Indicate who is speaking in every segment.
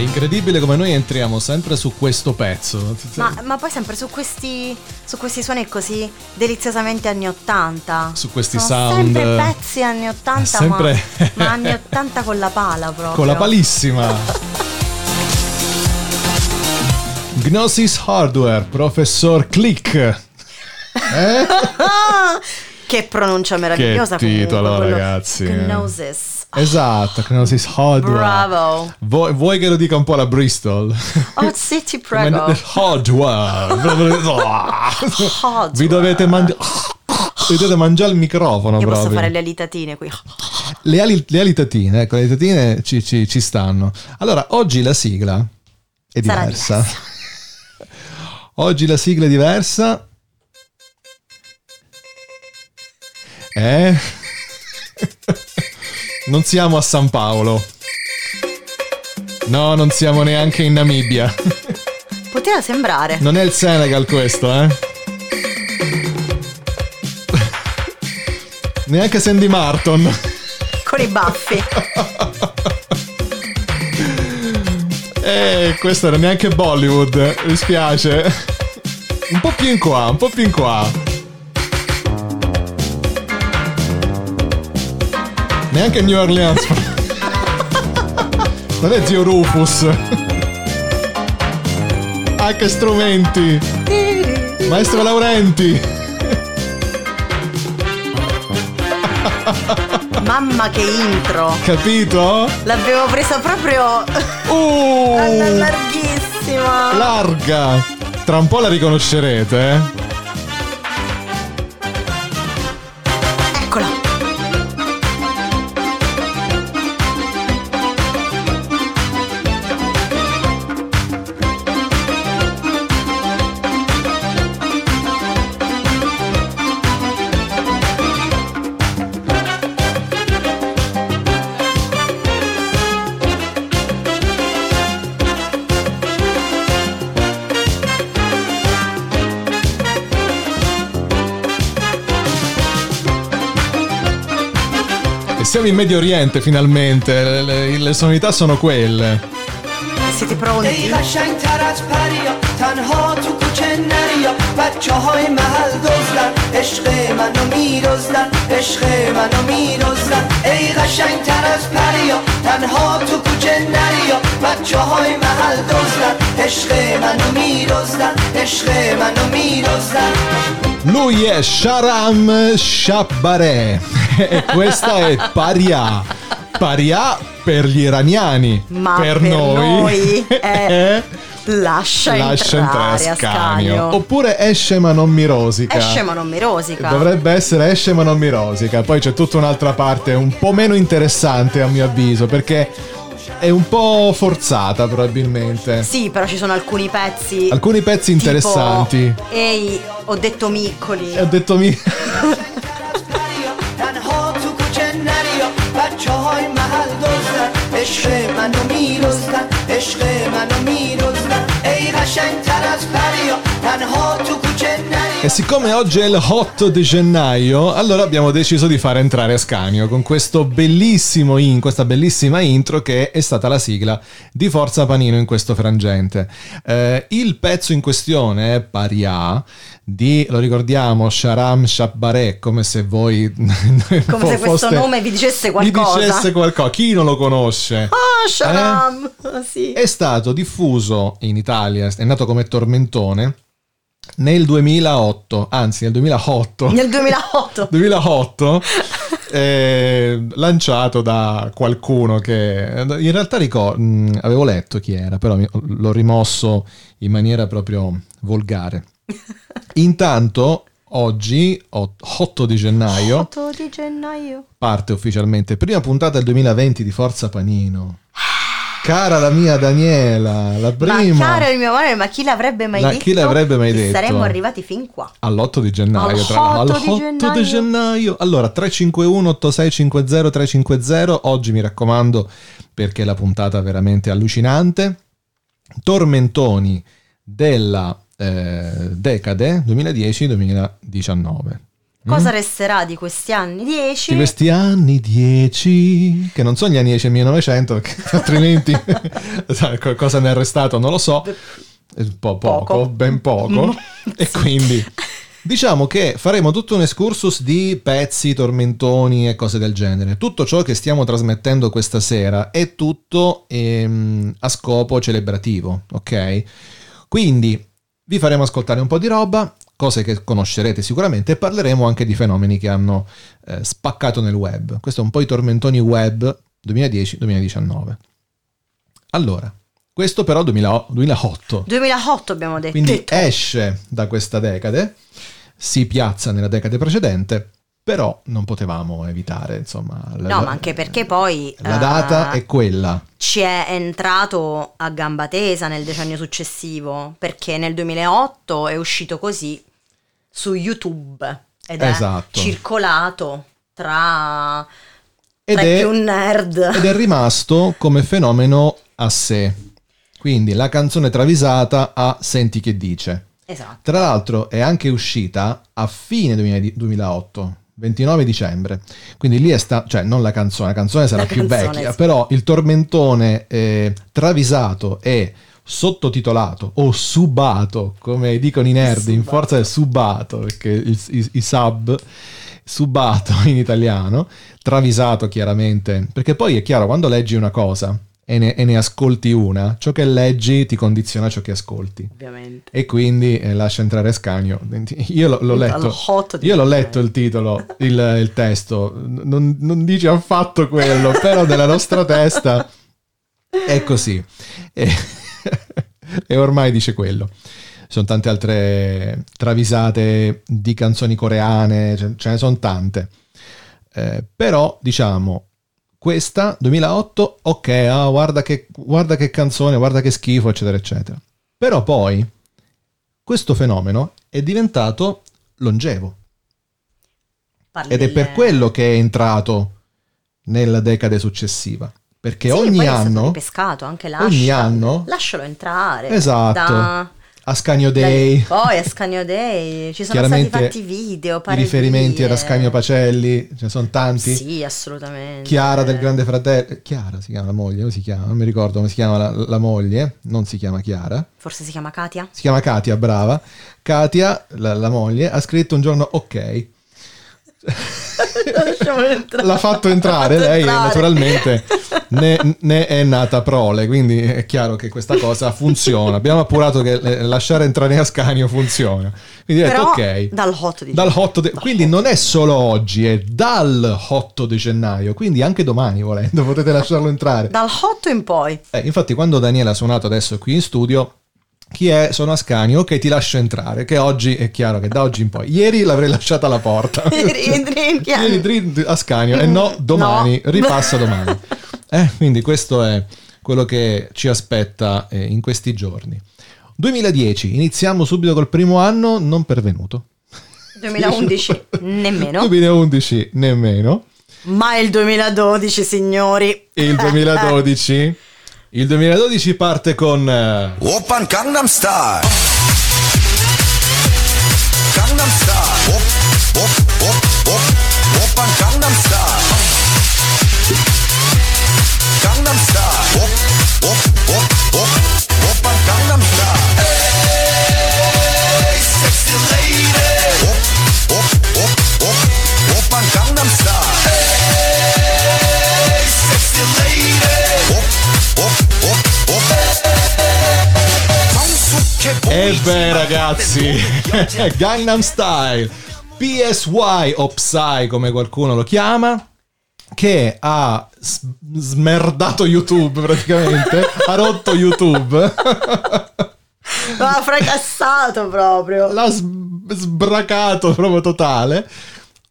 Speaker 1: È incredibile come noi entriamo sempre su questo pezzo.
Speaker 2: Ma, ma poi sempre su questi, su questi suoni così deliziosamente anni 80.
Speaker 1: Su questi
Speaker 2: Sono
Speaker 1: sound.
Speaker 2: Sempre pezzi anni 80,
Speaker 1: Sempre-
Speaker 2: ma, ma anni 80 con la pala proprio.
Speaker 1: Con la palissima. Gnosis Hardware, professor Click. Eh?
Speaker 2: Che pronuncia meravigliosa
Speaker 1: Che titolo,
Speaker 2: comunque,
Speaker 1: ragazzi.
Speaker 2: Gnosis.
Speaker 1: Esatto, Gnosis Hardware.
Speaker 2: Bravo.
Speaker 1: Vuoi, vuoi che lo dica un po' la Bristol?
Speaker 2: Oh, sì, ti prego.
Speaker 1: Hardware.
Speaker 2: Hardware.
Speaker 1: Vi dovete mangiare. Dovete mangiare il microfono
Speaker 2: Io
Speaker 1: proprio.
Speaker 2: posso fare le alitatine qui.
Speaker 1: Le, ali- le alitatine, ecco, le alitatine ci, ci- ci stanno. Allora, oggi la sigla è diversa. oggi la sigla è diversa. Eh? Non siamo a San Paolo. No, non siamo neanche in Namibia.
Speaker 2: Poteva sembrare.
Speaker 1: Non è il Senegal questo, eh? neanche Sandy Martin.
Speaker 2: Con i baffi.
Speaker 1: Eh, questo era neanche Bollywood, mi spiace. Un po' più in qua, un po' più in qua. Neanche New Orleans. Non è zio Rufus. Ah, che strumenti. Maestro Laurenti.
Speaker 2: Mamma che intro.
Speaker 1: Capito?
Speaker 2: L'avevo presa proprio
Speaker 1: Uh,
Speaker 2: larghissima.
Speaker 1: larga. Tra un po' la riconoscerete, eh. siamo in Medio Oriente finalmente. Le, le- le sonorità sono quelle.
Speaker 2: Siete
Speaker 3: ای
Speaker 2: pronti?
Speaker 3: قشنگتر از پریا تنها تو کوچه نریا بچه های محل دزدن عشق منو میرزدن عشق منو میرزدن ای قشنگتر از پریا تنها تو کوچه نریا بچه های محل دزدن عشق منو میرزدن عشق منو میرزدن
Speaker 1: lui è Sharam Shabbareh e questa è Paria. Paria per gli iraniani.
Speaker 2: Ma
Speaker 1: per,
Speaker 2: per
Speaker 1: noi,
Speaker 2: noi è
Speaker 1: è
Speaker 2: Lascia,
Speaker 1: lascia
Speaker 2: entrare
Speaker 1: entrare
Speaker 2: a
Speaker 1: Ascanio.
Speaker 2: Scanio.
Speaker 1: Oppure esce ma non mi rosica.
Speaker 2: Esce ma non mi rosica.
Speaker 1: Dovrebbe essere esce ma non mi rosica. Poi c'è tutta un'altra parte un po' meno interessante a mio avviso perché è un po' forzata probabilmente.
Speaker 2: Sì, però ci sono alcuni pezzi.
Speaker 1: Alcuni pezzi
Speaker 2: tipo,
Speaker 1: interessanti.
Speaker 2: Ehi, ho detto miccoli.
Speaker 1: E ho detto mi... E siccome oggi è il 8 di gennaio, allora abbiamo deciso di far entrare Scamio con questo bellissimo in, questa bellissima intro che è stata la sigla di Forza Panino in questo frangente. Eh, il pezzo in questione è Paria di, lo ricordiamo, Sharam Shabbareh, come se voi...
Speaker 2: come se questo nome vi dicesse qualcosa.
Speaker 1: Vi dicesse qualcosa, chi non lo conosce?
Speaker 2: Ah, oh, Sharam, eh? sì.
Speaker 1: È stato diffuso in Italia, è nato come tormentone nel 2008, anzi nel 2008.
Speaker 2: Nel 2008.
Speaker 1: 2008 eh, lanciato da qualcuno che in realtà ricor- mh, avevo letto chi era, però mi- l'ho rimosso in maniera proprio volgare. Intanto oggi, ot- 8 di gennaio,
Speaker 2: 8 di gennaio.
Speaker 1: parte ufficialmente prima puntata del 2020 di Forza Panino. Cara la mia Daniela, la prima.
Speaker 2: Ma caro il mio amore, ma chi l'avrebbe mai
Speaker 1: Ma
Speaker 2: detto?
Speaker 1: chi l'avrebbe mai detto?
Speaker 2: Saremmo arrivati fin qua.
Speaker 1: All'8 di gennaio, tra l'altro.
Speaker 2: 8 di
Speaker 1: All'8 di
Speaker 2: gennaio.
Speaker 1: gennaio. Allora, 351 8650 350. Oggi mi raccomando perché la puntata è veramente allucinante. Tormentoni della eh, decade 2010-2019.
Speaker 2: Cosa resterà di questi anni 10?
Speaker 1: Di questi anni 10, che non sono gli anni 10 e 1900, perché altrimenti cosa ne è restato non lo so. Un po' poco,
Speaker 2: Poco.
Speaker 1: ben poco. e quindi diciamo che faremo tutto un excursus di pezzi, tormentoni e cose del genere. Tutto ciò che stiamo trasmettendo questa sera è tutto ehm, a scopo celebrativo, ok? Quindi vi faremo ascoltare un po' di roba, cose che conoscerete sicuramente, e parleremo anche di fenomeni che hanno eh, spaccato nel web. Questo è un po' i tormentoni web 2010-2019. Allora, questo però 2000 2008.
Speaker 2: 2008 abbiamo detto.
Speaker 1: Quindi esce da questa decade, si piazza nella decade precedente, però non potevamo evitare, insomma... la-
Speaker 2: No, ma anche perché poi
Speaker 1: La data
Speaker 2: eh,
Speaker 1: è quella.
Speaker 2: ci è entrato a gamba tesa nel decennio successivo, perché nel 2008 è uscito così su YouTube ed
Speaker 1: Esatto.
Speaker 2: è circolato tra,
Speaker 1: Ed
Speaker 2: tra
Speaker 1: è,
Speaker 2: più nerd.
Speaker 1: ed è rimasto come fenomeno a sé. Quindi la canzone travisata a Senti che dice.
Speaker 2: Esatto.
Speaker 1: Tra l'altro è anche uscita a fine 2000 2008, 29 dicembre. Quindi lì è sta, cioè non la canzone, la canzone sarà
Speaker 2: La
Speaker 1: più
Speaker 2: canzone,
Speaker 1: vecchia,
Speaker 2: sì.
Speaker 1: però il tormentone eh, travisato e sottotitolato o subato, come dicono i nerd, in
Speaker 2: Subato.
Speaker 1: forza del subato, perché il- i, i sub subato in italiano, travisato chiaramente, perché poi è chiaro quando leggi una cosa e ne, e ne ascolti una, ciò che leggi ti condiziona ciò che ascolti
Speaker 2: Ovviamente.
Speaker 1: e quindi eh, lascia entrare Scanio. Io l'ho, l'ho letto, io l'ho letto il titolo, il, il testo, non, non dice affatto quello, però nella nostra testa è così. E, e ormai dice quello. Ci sono tante altre travisate di canzoni coreane, ce, ce ne sono tante. Eh, però, diciamo, questa 2008, ok, ah, guarda, che, guarda che canzone, guarda che schifo, eccetera, eccetera. Però poi questo fenomeno è diventato longevo
Speaker 2: Parli
Speaker 1: ed è per quello che è entrato nella decade successiva. Perché
Speaker 2: Sì,
Speaker 1: ogni anno,
Speaker 2: ripescato anche lascia,
Speaker 1: ogni anno-
Speaker 2: lascialo entrare.
Speaker 1: Esatto.
Speaker 2: Da-
Speaker 1: a
Speaker 2: dai-
Speaker 1: Day,
Speaker 2: poi a Scanio Day ci sono stati fatti video,
Speaker 1: i
Speaker 2: parecchie.
Speaker 1: riferimenti era Scanio Pacelli, ce ne sono tanti.
Speaker 2: Sì, assolutamente.
Speaker 1: Chiara del Grande Fratello, Chiara si chiama la moglie, come si chiama? Non mi ricordo come si chiama la, la moglie, non si chiama Chiara,
Speaker 2: Forse si chiama Katia?
Speaker 1: si chiama Katia, brava. Katia, la, la moglie, ha scritto un giorno ok. L'ha fatto entrare,
Speaker 2: fatto
Speaker 1: lei
Speaker 2: entrare.
Speaker 1: naturalmente ne, ne è nata prole, quindi è chiaro che questa cosa funziona. Abbiamo appurato che eh, lasciare entrare Ascanio funziona. Quindi detto ok.
Speaker 2: dal hot di
Speaker 1: Dal 8 de- quindi non è solo oggi, è dal 8 di gennaio, quindi anche domani volendo potete lasciarlo entrare.
Speaker 2: Dal hot in poi.
Speaker 1: Eh, infatti quando Daniela ha suonato adesso qui in studio, chi è? Sono Ascanio, ok ti lascio entrare, che oggi è chiaro che da oggi in poi. Ieri l'avrei lasciata alla porta.
Speaker 2: Ieri-
Speaker 1: Ascanio, e no, domani,
Speaker 2: No.
Speaker 1: ripassa domani. Eh, quindi questo è quello che ci aspetta eh, in questi giorni. 2010, iniziamo subito col primo anno, non pervenuto.
Speaker 2: 2011 nemmeno.
Speaker 1: 2011 nemmeno.
Speaker 2: Ma il 2012, signori.
Speaker 1: Il 2012? Il 2012 parte con... eh,
Speaker 4: Open Gangnam Style. Gangnam Style. Op, op, op, op. Gangnam Style. Gangnam Style.
Speaker 1: E beh ragazzi, Gangnam Style, PSY o Psy come qualcuno lo chiama, che ha smerdato YouTube praticamente, ha rotto YouTube,
Speaker 2: Ma fracassato proprio.
Speaker 1: l'ha s- sbracato proprio totale.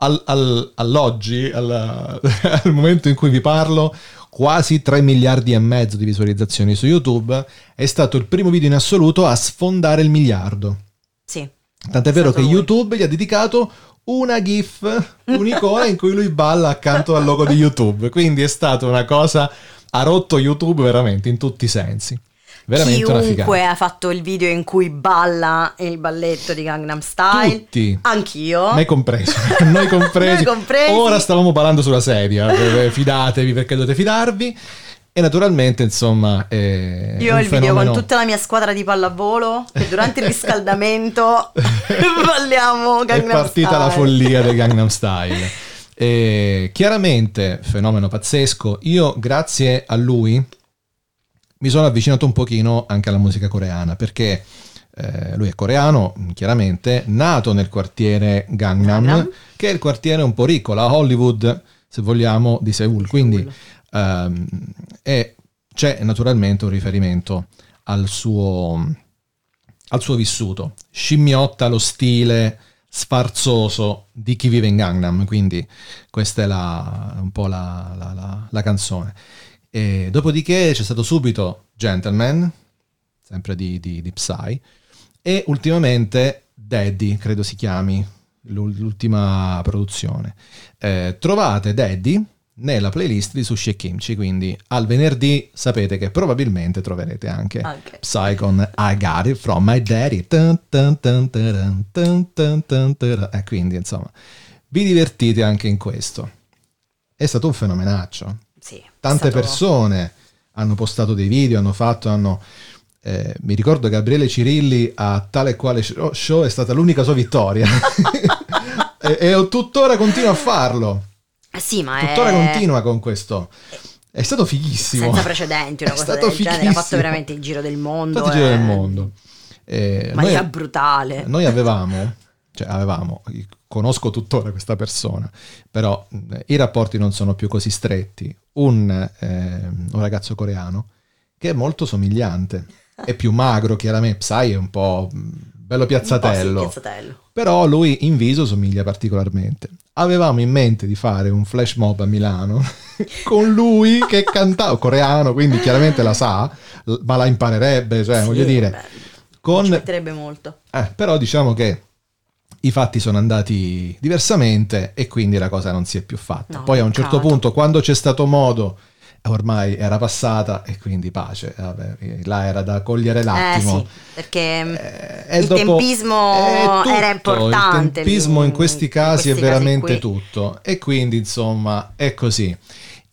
Speaker 1: Al- al- all'oggi, al, al momento in cui vi parlo, quasi 3 miliardi e mezzo di visualizzazioni su YouTube, è stato il primo video in assoluto a sfondare il miliardo.
Speaker 2: Sì.
Speaker 1: Tant'è vero che
Speaker 2: lui.
Speaker 1: YouTube gli ha dedicato una GIF, un'icona in cui lui balla accanto al logo di YouTube. Quindi è stata una cosa, ha rotto YouTube veramente in tutti i sensi. Veramente una
Speaker 2: Chiunque
Speaker 1: figata.
Speaker 2: ha fatto il video in cui balla il balletto di Gangnam Style.
Speaker 1: Tutti.
Speaker 2: Anch'io.
Speaker 1: Me compresi, noi compresi.
Speaker 2: Noi compresi.
Speaker 1: Ora stavamo ballando sulla sedia, eh, fidatevi perché dovete fidarvi. E naturalmente, insomma, è
Speaker 2: Io ho il video
Speaker 1: fenomeno-
Speaker 2: con tutta la mia squadra di pallavolo che durante il riscaldamento balliamo
Speaker 1: è
Speaker 2: Gangnam
Speaker 1: partita la
Speaker 2: Style.
Speaker 1: follia del Gangnam Style. E chiaramente, fenomeno pazzesco. Io, grazie a lui, mi sono avvicinato un pochino anche alla musica coreana perché eh, lui è coreano, chiaramente, nato nel quartiere Gangnam,
Speaker 2: Gangnam.
Speaker 1: che è il quartiere un po' ricco, la Hollywood, se vogliamo, di Seoul. Quindi ehm, è- c'è naturalmente un riferimento al suo, al suo vissuto. Scimmiotta lo stile sfarzoso di chi vive in Gangnam, quindi questa è la- un po' la, la- la- la canzone. E dopodiché c'è stato subito Gentleman, sempre di, di, di Psy, e ultimamente Daddy, credo si chiami, l'ul- l'ultima produzione. Eh, trovate Daddy nella playlist di Sushi e Kimchi, quindi al venerdì sapete che probabilmente troverete anche
Speaker 2: Anche.
Speaker 1: Psy con I Got It From My Daddy. Tun, tun, taran. E quindi insomma vi divertite anche in questo. È stato un fenomenaccio
Speaker 2: Sì, è
Speaker 1: tante
Speaker 2: stato-
Speaker 1: persone hanno postato dei video, hanno fatto, hanno... eh, mi ricordo Gabriele Cirilli a tale e quale show show è stata l'unica sua vittoria e, e tuttora continua a farlo
Speaker 2: Eh Sì, ma
Speaker 1: tuttora
Speaker 2: è
Speaker 1: continua con questo è stato fighissimo
Speaker 2: senza precedenti una
Speaker 1: È
Speaker 2: cosa
Speaker 1: stato
Speaker 2: del genere. Ha
Speaker 1: fighissimo.
Speaker 2: fatto veramente il giro del mondo.
Speaker 1: Fatto il giro
Speaker 2: eh,
Speaker 1: del mondo Eh,
Speaker 2: In
Speaker 1: noi,
Speaker 2: maniera brutale.
Speaker 1: noi avevamo cioè avevamo conosco tuttora questa persona però mh, i rapporti non sono più così stretti un, ehm, un ragazzo coreano che è molto somigliante è più magro chiaramente Psy è un po' mh, bello
Speaker 2: Un po' sì,
Speaker 1: piazzatello
Speaker 2: piazzatello.
Speaker 1: però lui in viso somiglia particolarmente. Avevamo in mente di fare un flash mob a Milano con lui che cantava coreano, quindi chiaramente la sa, ma la imparerebbe, cioè
Speaker 2: Sì,
Speaker 1: voglio dire,
Speaker 2: Ci
Speaker 1: con
Speaker 2: metterebbe molto.
Speaker 1: eh, però diciamo che i fatti sono andati diversamente e quindi la cosa non si è più fatta.
Speaker 2: No,
Speaker 1: Poi a un certo
Speaker 2: peccato.
Speaker 1: punto, quando c'è stato modo, ormai era passata e quindi pace. Vabbè, là era da cogliere
Speaker 2: Eh
Speaker 1: l'attimo.
Speaker 2: sì, perché
Speaker 1: Eh, e
Speaker 2: il
Speaker 1: dopo-
Speaker 2: tempismo
Speaker 1: è tutto,
Speaker 2: era importante.
Speaker 1: Il tempismo in questi
Speaker 2: in
Speaker 1: casi è
Speaker 2: questi
Speaker 1: veramente
Speaker 2: qui.
Speaker 1: tutto. E quindi, insomma, è così.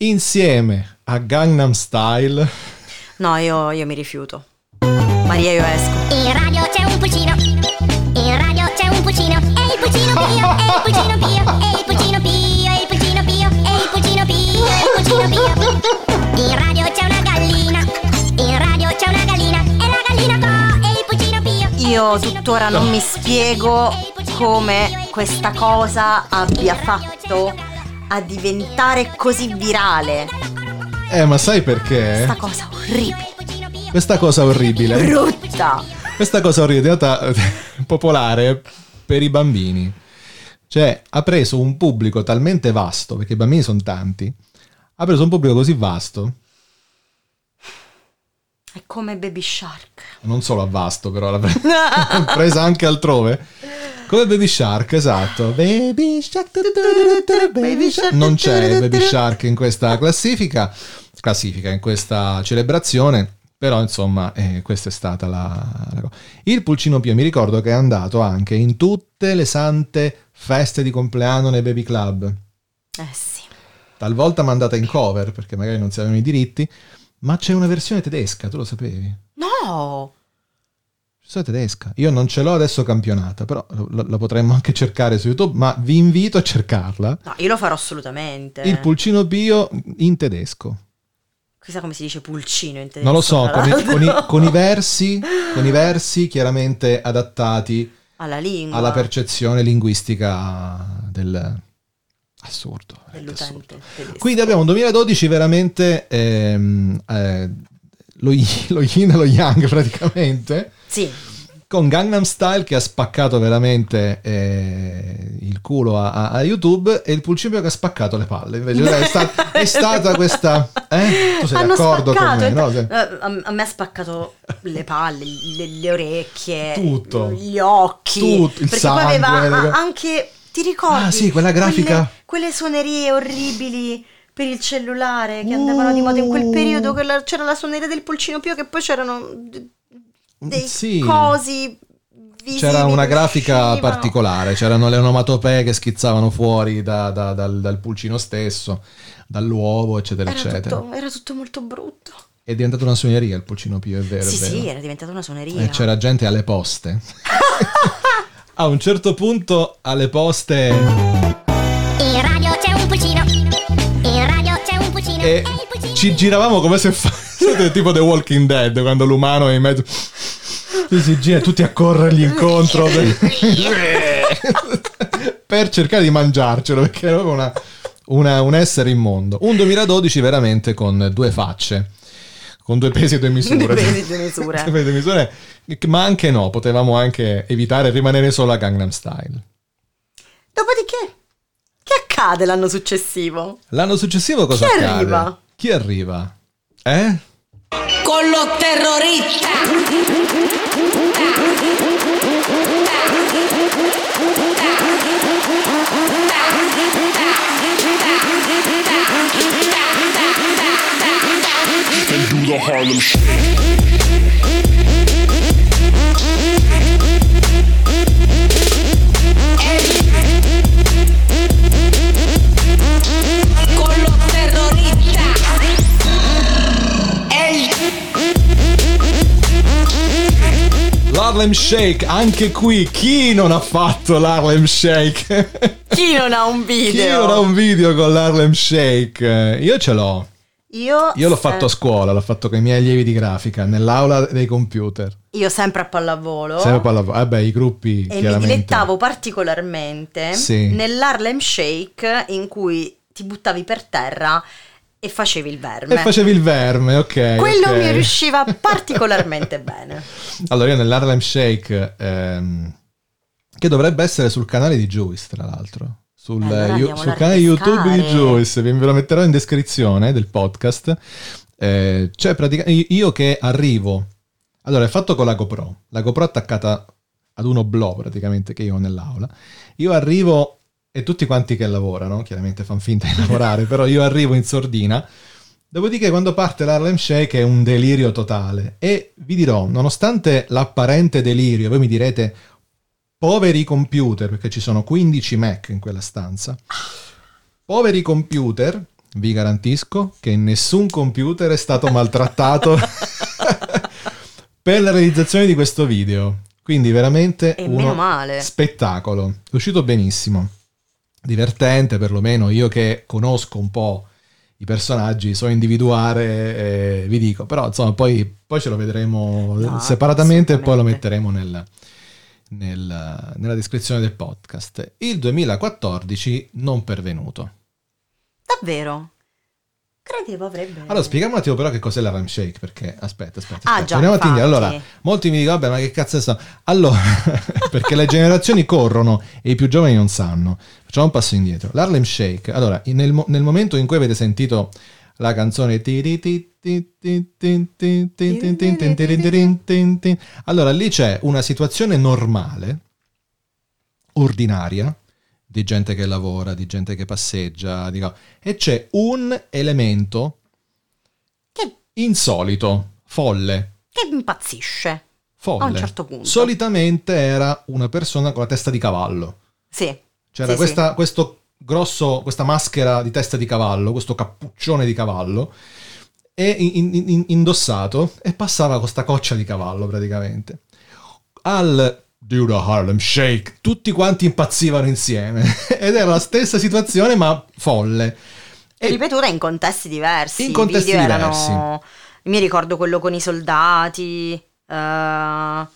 Speaker 1: Insieme a Gangnam Style,
Speaker 2: No, io, io mi rifiuto. Maria, io esco.
Speaker 5: In radio c'è un pulcino, in radio c'è un pulcino, e il pulcino pio, e il pulcino pio, e il pulcino pio, e il pulcino pio, e il pulcino pio, e il pulcino pio. In radio c'è una gallina, in radio c'è una gallina, e la gallina co, e il pulcino pio.
Speaker 2: Io tuttora non mi spiego come questa cosa abbia fatto a diventare così virale.
Speaker 1: eh, ma sai perché?
Speaker 2: Questa cosa orribile,
Speaker 1: Questa cosa orribile.
Speaker 2: brutta.
Speaker 1: Questa cosa orribile è diventata popolare per i bambini. Cioè, ha preso un pubblico talmente vasto, perché i bambini sono tanti, ha preso un pubblico così vasto,
Speaker 2: È come Baby Shark.
Speaker 1: non solo a vasto, però l'ha pre- l'ha presa anche altrove. Come Baby Shark, esatto. Baby Shark, tu, tu, tu, tu, tu, Baby Shark. Non c'è Baby Shark in questa classifica, classifica in questa celebrazione. Però insomma, eh, questa è stata la, la cosa. Il Pulcino Pio mi ricordo che è andato anche in tutte le sante feste di compleanno nei baby club.
Speaker 2: Eh sì.
Speaker 1: Talvolta mandata in cover perché magari non si avevano i diritti, ma c'è una versione tedesca, tu lo sapevi?
Speaker 2: No!
Speaker 1: Versione tedesca. Io non ce l'ho adesso campionata, però la potremmo anche cercare su YouTube, ma vi invito a cercarla.
Speaker 2: No, io lo farò assolutamente.
Speaker 1: Il Pulcino Pio in tedesco.
Speaker 2: Chissà come si dice pulcino in tedesco.
Speaker 1: Non lo so, con i, con i- con i versi, con i versi chiaramente adattati
Speaker 2: Alla lingua.
Speaker 1: alla percezione linguistica del assurdo. assurdo. Quindi abbiamo un 2012 veramente ehm, eh, lo, yin, lo yin e lo yang praticamente.
Speaker 2: Sì,
Speaker 1: con Gangnam Style che ha spaccato veramente eh, il culo a, a- a YouTube e il Pulcino che ha spaccato le palle. Invece è, sta- è stata questa... Eh? Tu sei
Speaker 2: Hanno
Speaker 1: d'accordo con
Speaker 2: spaccato,
Speaker 1: me? no? Sì.
Speaker 2: eh, a, me ha spaccato le palle, le, le orecchie,
Speaker 1: Tutto.
Speaker 2: gli occhi.
Speaker 1: Tutto, il
Speaker 2: perché
Speaker 1: sangue,
Speaker 2: poi aveva
Speaker 1: le-
Speaker 2: anche, ti ricordi?
Speaker 1: Ah, sì, quella grafica.
Speaker 2: Quelle, quelle suonerie orribili per il cellulare che andavano di moda in quel periodo. quella- c'era la suoneria del Polcino Pio che poi c'erano dei
Speaker 1: Sì.
Speaker 2: cosi
Speaker 1: C'era una grafica particolare, c'erano le onomatopee che schizzavano fuori da- da- dal, dal pulcino stesso, dall'uovo, eccetera,
Speaker 2: Era
Speaker 1: eccetera.
Speaker 2: tutto, era tutto molto brutto.
Speaker 1: È diventata una suoneria il pulcino Pio, è vero,
Speaker 2: sì,
Speaker 1: è vero.
Speaker 2: sì, era diventata una suoneria.
Speaker 1: E c'era gente alle poste. A un certo punto alle poste
Speaker 5: In radio c'è un pulcino. In radio c'è un pulcino.
Speaker 1: e
Speaker 5: il pulcino
Speaker 1: ci giravamo come se fosse tipo The Walking Dead, quando l'umano è in mezzo. Ci si gira tutti a corrergli incontro per cercare di mangiarcelo perché era proprio una- una- un essere immondo. Un 2012 veramente con due facce, con due pesi e due misure.
Speaker 2: Due pesi e due misure.
Speaker 1: Due pesi e due misure, ma anche no, potevamo anche evitare rimanere solo a Gangnam Style.
Speaker 2: Dopodiché, che accade l'anno successivo?
Speaker 1: L'anno successivo cosa
Speaker 2: Chi
Speaker 1: accade?
Speaker 2: arriva?
Speaker 1: Chi arriva? Eh?
Speaker 6: con los terroristas.
Speaker 4: The Harlem Shake.
Speaker 6: Con los terroristas. Ey,
Speaker 1: L'Harlem Shake, anche qui, chi non ha fatto l'Harlem Shake?
Speaker 2: Chi non ha un
Speaker 1: chi
Speaker 2: video?
Speaker 1: non ha un video con l'Harlem Shake? Io ce l'ho.
Speaker 2: Io,
Speaker 1: Io l'ho
Speaker 2: se-
Speaker 1: fatto a scuola, l'ho fatto con i miei allievi di grafica, nell'aula dei computer.
Speaker 2: Io sempre a pallavolo.
Speaker 1: Sempre pallavolo. Vabbè, i gruppi
Speaker 2: E mi dilettavo particolarmente
Speaker 1: Sì.
Speaker 2: nell'Harlem Shake in cui ti buttavi per terra e facevi il verme.
Speaker 1: E facevi il verme, ok.
Speaker 2: Quello
Speaker 1: ok.
Speaker 2: mi riusciva particolarmente bene.
Speaker 1: Allora, io nell'Harlem Shake, ehm, che dovrebbe essere sul canale di Juice, tra l'altro. Sul,
Speaker 2: allora
Speaker 1: eh,
Speaker 2: andiamola
Speaker 1: sul canale YouTube di vi ve lo metterò in descrizione del podcast. Eh, c'è praticamente io che arrivo. Allora, è fatto con la GoPro. La GoPro attaccata ad un oblò praticamente che io ho nell'aula. Io arrivo e tutti quanti che lavorano, chiaramente fanno finta di lavorare, però io arrivo in sordina. Dopodiché quando parte l'Harlem Shake è un delirio totale e vi dirò, nonostante l'apparente delirio, voi mi direte poveri computer, perché ci sono 15 Mac in quella stanza. Poveri computer, vi garantisco che nessun computer è stato maltrattato per la realizzazione di questo video. Quindi veramente
Speaker 2: E
Speaker 1: uno
Speaker 2: meno male.
Speaker 1: spettacolo. È uscito benissimo. Divertente, perlomeno io che conosco un po' i personaggi, so individuare, eh, vi dico, però insomma poi, poi ce lo vedremo
Speaker 2: No,
Speaker 1: separatamente e poi lo metteremo nel- nel- nella descrizione del podcast. Il 2014 non pervenuto.
Speaker 2: Davvero? Credevo avrebbe.
Speaker 1: Allora, spieghiamo un attimo però che cos'è la RAM Shake, perché aspetta, aspetta,
Speaker 2: Ah,
Speaker 1: aspetta.
Speaker 2: già.
Speaker 1: Allora, molti mi dicono, vabbè, ma che cazzo è sta? Allora, perché le generazioni corrono e i più giovani non sanno. Facciamo un passo indietro. L'Harlem Shake, allora, nel, nel momento in cui avete sentito la canzone ti- ti- ti- allora lì c'è una situazione normale, ordinaria, di gente che lavora, di gente che passeggia, e c'è un elemento insolito, folle.
Speaker 2: Che impazzisce.
Speaker 1: Folle.
Speaker 2: A un certo punto.
Speaker 1: Solitamente era una persona con la testa di cavallo.
Speaker 2: Sì.
Speaker 1: C'era
Speaker 2: sì,
Speaker 1: questa, sì. questo grosso, questa maschera di testa di cavallo, questo cappuccione di cavallo e in- in- in- indossato e passava con sta coccia di cavallo praticamente. Al Do the Harlem Shake, tutti quanti impazzivano insieme ed era la stessa situazione ma folle. E-
Speaker 2: Ripetuta in contesti diversi.
Speaker 1: In contesti diversi.
Speaker 2: Erano... Mi ricordo quello con i soldati, eh,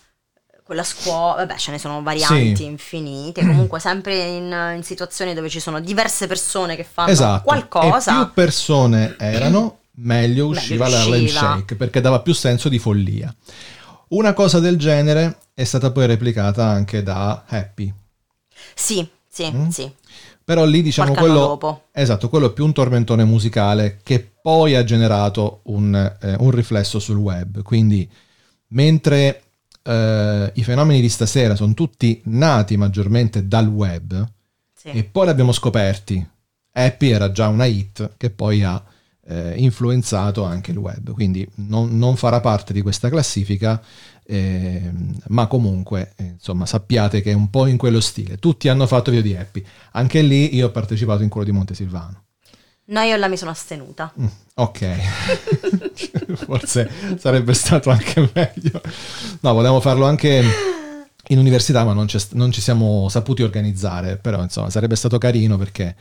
Speaker 2: quella scuola, vabbè ce ne sono varianti
Speaker 1: Sì.
Speaker 2: infinite, comunque sempre in, in situazioni dove ci sono diverse persone che fanno
Speaker 1: esatto.
Speaker 2: qualcosa.
Speaker 1: E più persone erano, meglio usciva
Speaker 2: Meglio
Speaker 1: l'Harlem. Shake perché dava più senso di follia. Una cosa del genere è stata poi replicata anche da Happy.
Speaker 2: Sì, sì,
Speaker 1: Mm?
Speaker 2: sì.
Speaker 1: Però lì diciamo
Speaker 2: Qualche
Speaker 1: quello, esatto, quello è più un tormentone musicale che poi ha generato un, eh, un riflesso sul web. Quindi mentre eh, i fenomeni di stasera sono tutti nati maggiormente dal web
Speaker 2: sì.
Speaker 1: e poi li abbiamo scoperti, Happy era già una hit che poi ha eh, influenzato anche il web. Quindi non, non farà parte di questa classifica. ehm, ma comunque eh, insomma sappiate che è un po' in quello stile tutti hanno fatto video di Happy anche lì io ho partecipato in quello di Montesilvano.
Speaker 2: No, io là mi sono astenuta.
Speaker 1: Mm, ok, forse sarebbe stato anche meglio. No, volevamo farlo anche in università, ma non, non ci siamo saputi organizzare. Però insomma sarebbe stato carino perché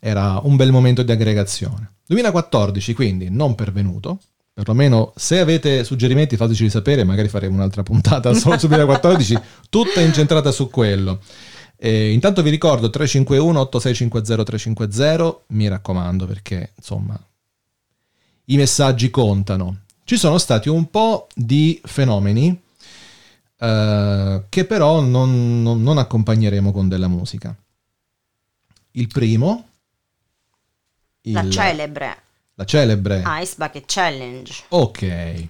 Speaker 1: era un bel momento di aggregazione. 2014, quindi non pervenuto. Perlomeno se avete suggerimenti fateceli sapere, magari faremo un'altra puntata solo sul 2014, tutta incentrata su quello. E intanto vi ricordo 351 8650 350, mi raccomando perché insomma i messaggi contano. Ci sono stati un po' di fenomeni eh, che però non, non- non accompagneremo con della musica. Il primo, il-
Speaker 2: La celebre
Speaker 1: la celebre,
Speaker 2: Ice Bucket Challenge.
Speaker 1: ok,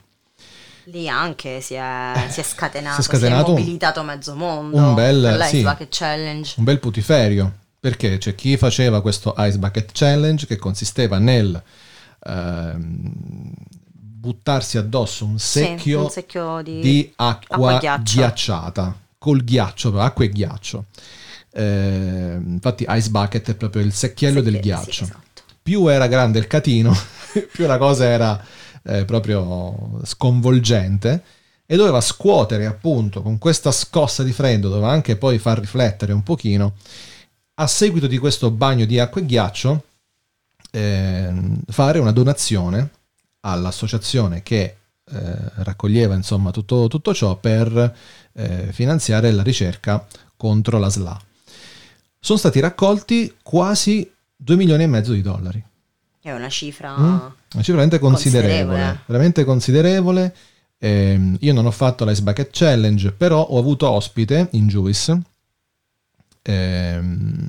Speaker 2: Lì anche si è, si è scatenato,
Speaker 1: si è scatenato un-
Speaker 2: mobilitato mezzo mondo.
Speaker 1: un bel- sì.
Speaker 2: Bucket Challenge.
Speaker 1: un bel putiferio, perché c'è chi faceva questo Ice Bucket Challenge che consisteva nel ehm, buttarsi addosso un
Speaker 2: Sì,
Speaker 1: secchio,
Speaker 2: un secchio di,
Speaker 1: di acqua,
Speaker 2: acqua
Speaker 1: ghiacciata col ghiaccio, però, acqua e ghiaccio. Eh, infatti, Ice Bucket è proprio il secchiello del
Speaker 2: Sì,
Speaker 1: ghiaccio.
Speaker 2: sì, esatto.
Speaker 1: Più era grande il catino, più la cosa era eh, proprio sconvolgente. E doveva scuotere appunto con questa scossa di freddo, doveva anche poi far riflettere un pochino. A seguito di questo bagno di acqua e ghiaccio, ehm, fare una donazione all'associazione che eh, raccoglieva insomma tutto, tutto ciò per eh, finanziare la ricerca contro la SLA. Sono stati raccolti quasi 2 milioni e mezzo di dollari.
Speaker 2: È una cifra...
Speaker 1: Mm? Una cifra veramente considerevole.
Speaker 2: Considerevole.
Speaker 1: Veramente considerevole. Ehm, io non ho fatto l'Ice Bucket Challenge, però ho avuto ospite in Juice ehm,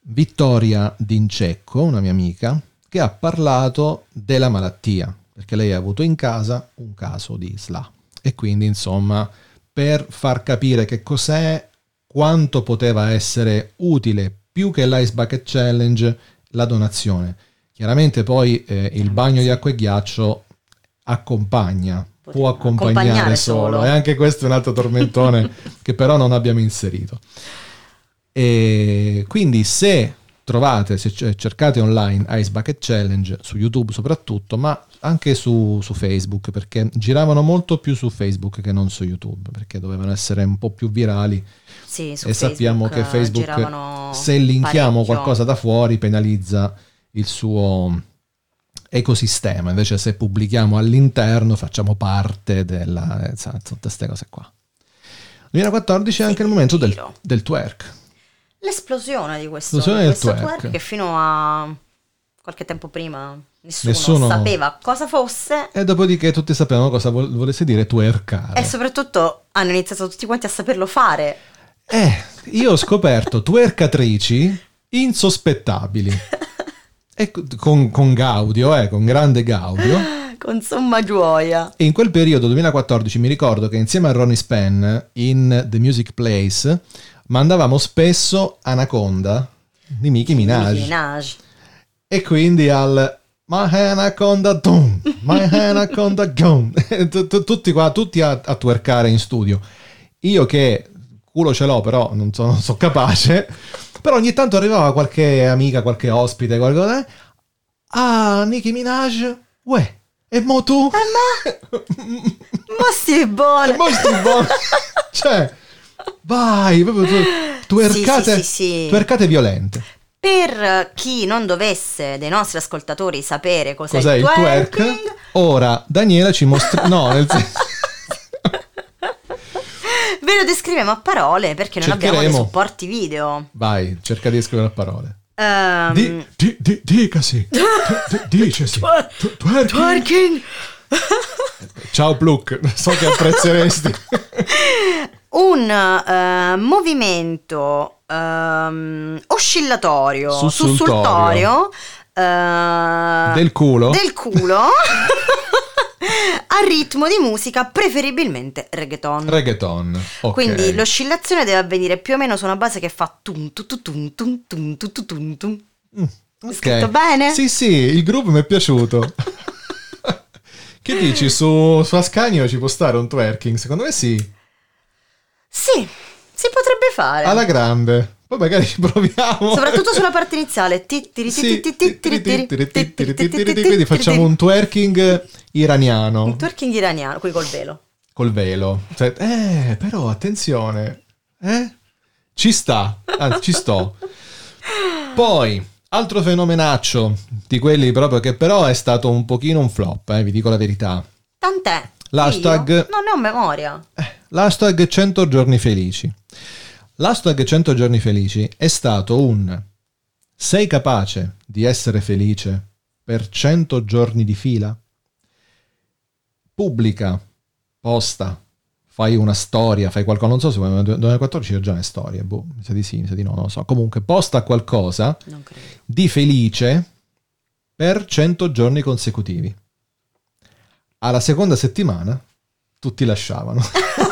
Speaker 1: Vittoria D'Incecco, una mia amica, che ha parlato della malattia, perché lei ha avuto in casa un caso di SLA. E quindi, insomma, per far capire che cos'è, quanto poteva essere utile più che l'Ice Bucket Challenge, la donazione. Chiaramente poi eh, il bagno di acqua e ghiaccio accompagna, può accompagnare
Speaker 2: accompagnare
Speaker 1: solo.
Speaker 2: solo.
Speaker 1: E anche questo è un altro tormentone che però non abbiamo inserito. E quindi se trovate, se cercate online Ice Bucket Challenge su YouTube soprattutto, ma anche su, su Facebook, perché giravano molto più su Facebook che non su YouTube, perché dovevano essere un po' più virali
Speaker 2: Sì,
Speaker 1: e sappiamo
Speaker 2: Facebook,
Speaker 1: che Facebook
Speaker 2: giravano
Speaker 1: se linkiamo
Speaker 2: parecchio.
Speaker 1: qualcosa da fuori penalizza il suo ecosistema invece se pubblichiamo all'interno facciamo parte della eh, sa, tutte queste cose qua 2014 è anche il momento del, del twerk
Speaker 2: L'esplosione di questo,
Speaker 1: L'esplosione
Speaker 2: di
Speaker 1: del
Speaker 2: questo
Speaker 1: twerk.
Speaker 2: twerk che fino a qualche tempo prima nessuno,
Speaker 1: Nessuno-
Speaker 2: sapeva cosa fosse
Speaker 1: e dopodiché tutti sapevano cosa vol- volesse dire twerkare
Speaker 2: e soprattutto hanno iniziato tutti quanti a saperlo fare.
Speaker 1: Eh, io ho scoperto twerkatrici insospettabili e co- con, con Gaudio eh, con grande Gaudio
Speaker 2: Con somma gioia.
Speaker 1: E in quel periodo, 2014, mi ricordo che insieme a Ronnie Spenn in The Music Place mandavamo spesso Anaconda di Nicki Minaj.
Speaker 2: Nicki Minaj.
Speaker 1: E quindi al My Anaconda Doom, My Anaconda Gone. Tu- tutti qua, tutti a, a twerkare in studio. Io che culo ce l'ho, però non sono so capace. Però ogni tanto arrivava qualche amica, qualche ospite, qualcosa. Ah, Nicki Minaj, uè, e mo tu?
Speaker 2: Ma sì, buono.
Speaker 1: E mo sti buoni. cioè, vai, proprio tu, twerkate,
Speaker 2: Sì, sì, sì,
Speaker 1: twerkate violente.
Speaker 2: Per chi non dovesse dei nostri ascoltatori sapere cos'è,
Speaker 1: Cos'è il twerk?
Speaker 2: twerking,
Speaker 1: Ora Daniela ci mostra... No, nel senso...
Speaker 2: ve lo descriviamo a parole perché non abbiamo dei
Speaker 1: Cercheremo.
Speaker 2: supporti video.
Speaker 1: Vai, cerca di scrivere a parole.
Speaker 2: Ehm,
Speaker 1: Di, di, di- dicasi, di- di- dicesi. Twerking.
Speaker 2: Twerking
Speaker 1: Ciao Pluk, so che apprezzeresti.
Speaker 2: un eh, movimento ehm, oscillatorio,
Speaker 1: Sussultorio.
Speaker 2: sussultorio eh,
Speaker 1: Del culo?
Speaker 2: del culo a ritmo di musica preferibilmente reggaeton.
Speaker 1: Reggaeton. ok.
Speaker 2: Quindi l'oscillazione deve avvenire più o meno su una base che fa tum tu tu tum tum tum tu tu tum tum.
Speaker 1: Ok.
Speaker 2: scritto bene?
Speaker 1: Sì, sì, il gruppo mi è piaciuto. che dici? Su, su Ascanio ci può stare un twerking? Secondo me sì.
Speaker 2: Sì, si potrebbe fare.
Speaker 1: Alla grande. Poi magari ci proviamo.
Speaker 2: Soprattutto sulla parte iniziale.
Speaker 1: Quindi facciamo un twerking iraniano
Speaker 2: un twerking iraniano, qui col velo.
Speaker 1: col velo. Cioè, eh, però attenzione. Eh? Ci sta. Anzi, ci sto. Poi, altro fenomenaccio di quelli proprio che però è stato un pochino un flop, eh, vi dico la verità.
Speaker 2: Tant'è.
Speaker 1: L'hashtag-
Speaker 2: Io Non ne ho memoria.
Speaker 1: L'hashtag 100 giorni felici. L'hashtag 100 giorni felici è stato un sei capace di essere felice per 100 giorni di fila? Pubblica, posta, fai una storia, fai qualcosa, non so se nel 2014 c'è già una storia, boh, mi sa di sì, mi sa di no, non lo so. Comunque posta qualcosa di felice per 100 giorni consecutivi. Alla seconda settimana tutti lasciavano.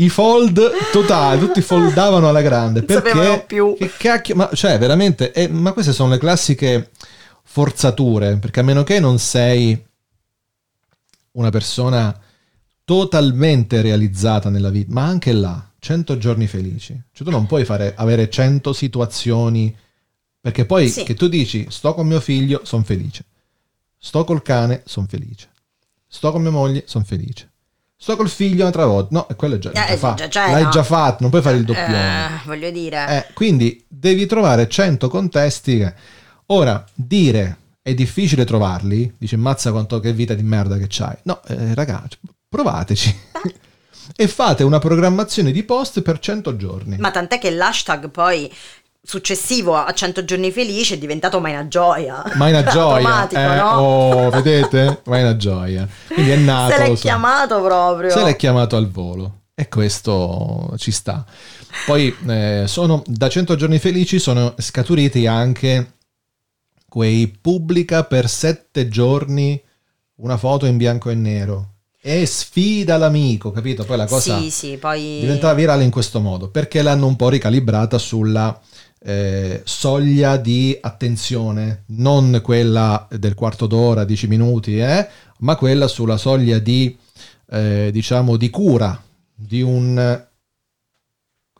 Speaker 1: I fold totali, tutti foldavano alla grande. Perché?
Speaker 2: più.
Speaker 1: Che cacchio, ma cioè veramente, eh, ma queste sono le classiche forzature, perché a meno che non sei una persona totalmente realizzata nella vita, ma anche là, 100 giorni felici. Cioè tu non puoi fare, avere 100 situazioni, perché poi
Speaker 2: Sì.
Speaker 1: che tu dici, sto con mio figlio, sono felice. Sto col cane, sono felice. Sto con mia moglie, sono felice. Sto col figlio un'altra volta. No, quello è già,
Speaker 2: Eh,
Speaker 1: già fa-
Speaker 2: già- già-
Speaker 1: L'hai
Speaker 2: no.
Speaker 1: già fatto, non puoi fare il doppione.
Speaker 2: Eh, voglio dire.
Speaker 1: Eh, quindi devi trovare 100 contesti. che- Ora, dire è difficile trovarli, dice mazza quanto che vita di merda che c'hai. No, eh, ragazzi, provateci. e fate una programmazione di post per 100 giorni.
Speaker 2: Ma tant'è che l'hashtag poi successivo a 100 giorni felici è diventato mai una gioia.
Speaker 1: Ma è una gioia. Eh?
Speaker 2: no?
Speaker 1: Oh, vedete? Ma è una gioia. Quindi è nato.
Speaker 2: Se l'è
Speaker 1: su-
Speaker 2: chiamato proprio.
Speaker 1: Se l'è chiamato al volo. E questo ci sta. Poi eh, sono, da 100 giorni felici sono scaturiti anche quei pubblica per 7 giorni una foto in bianco e nero. E sfida l'amico, capito? Poi la cosa
Speaker 2: Sì, sì, poi...
Speaker 1: diventava virale in questo modo perché l'hanno un po' ricalibrata sulla eh, soglia di attenzione, non quella del quarto d'ora, 10 minuti, eh, ma quella sulla soglia di eh, diciamo di cura di un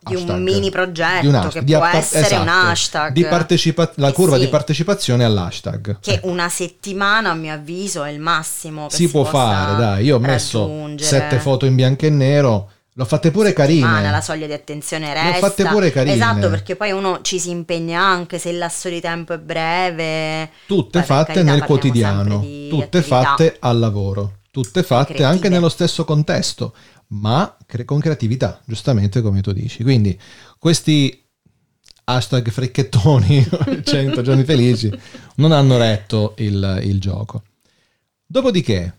Speaker 2: Di un
Speaker 1: hashtag,
Speaker 2: mini progetto
Speaker 1: di un
Speaker 2: che
Speaker 1: hashtag, di
Speaker 2: può
Speaker 1: appa-
Speaker 2: essere un
Speaker 1: esatto,
Speaker 2: hashtag.
Speaker 1: di partecipa- la curva
Speaker 2: sì.
Speaker 1: di partecipazione all'hashtag
Speaker 2: Che una settimana, a mio avviso, è il massimo. che
Speaker 1: si può fare dai io ho messo sette foto in bianco e nero l'ho fatte pure carine
Speaker 2: la soglia di attenzione resta.
Speaker 1: fatte pure carine.
Speaker 2: Esatto, perché poi uno ci si impegna anche se il lasso di tempo è breve.
Speaker 1: tutte
Speaker 2: per
Speaker 1: fatte
Speaker 2: carità,
Speaker 1: nel quotidiano, tutte
Speaker 2: attività.
Speaker 1: fatte al lavoro, tutte fatte
Speaker 2: Creative.
Speaker 1: anche nello stesso contesto, ma cre- con creatività, giustamente come tu dici. Quindi questi hashtag fricchettoni, 100 giorni felici, non hanno retto il, il gioco. Dopodiché,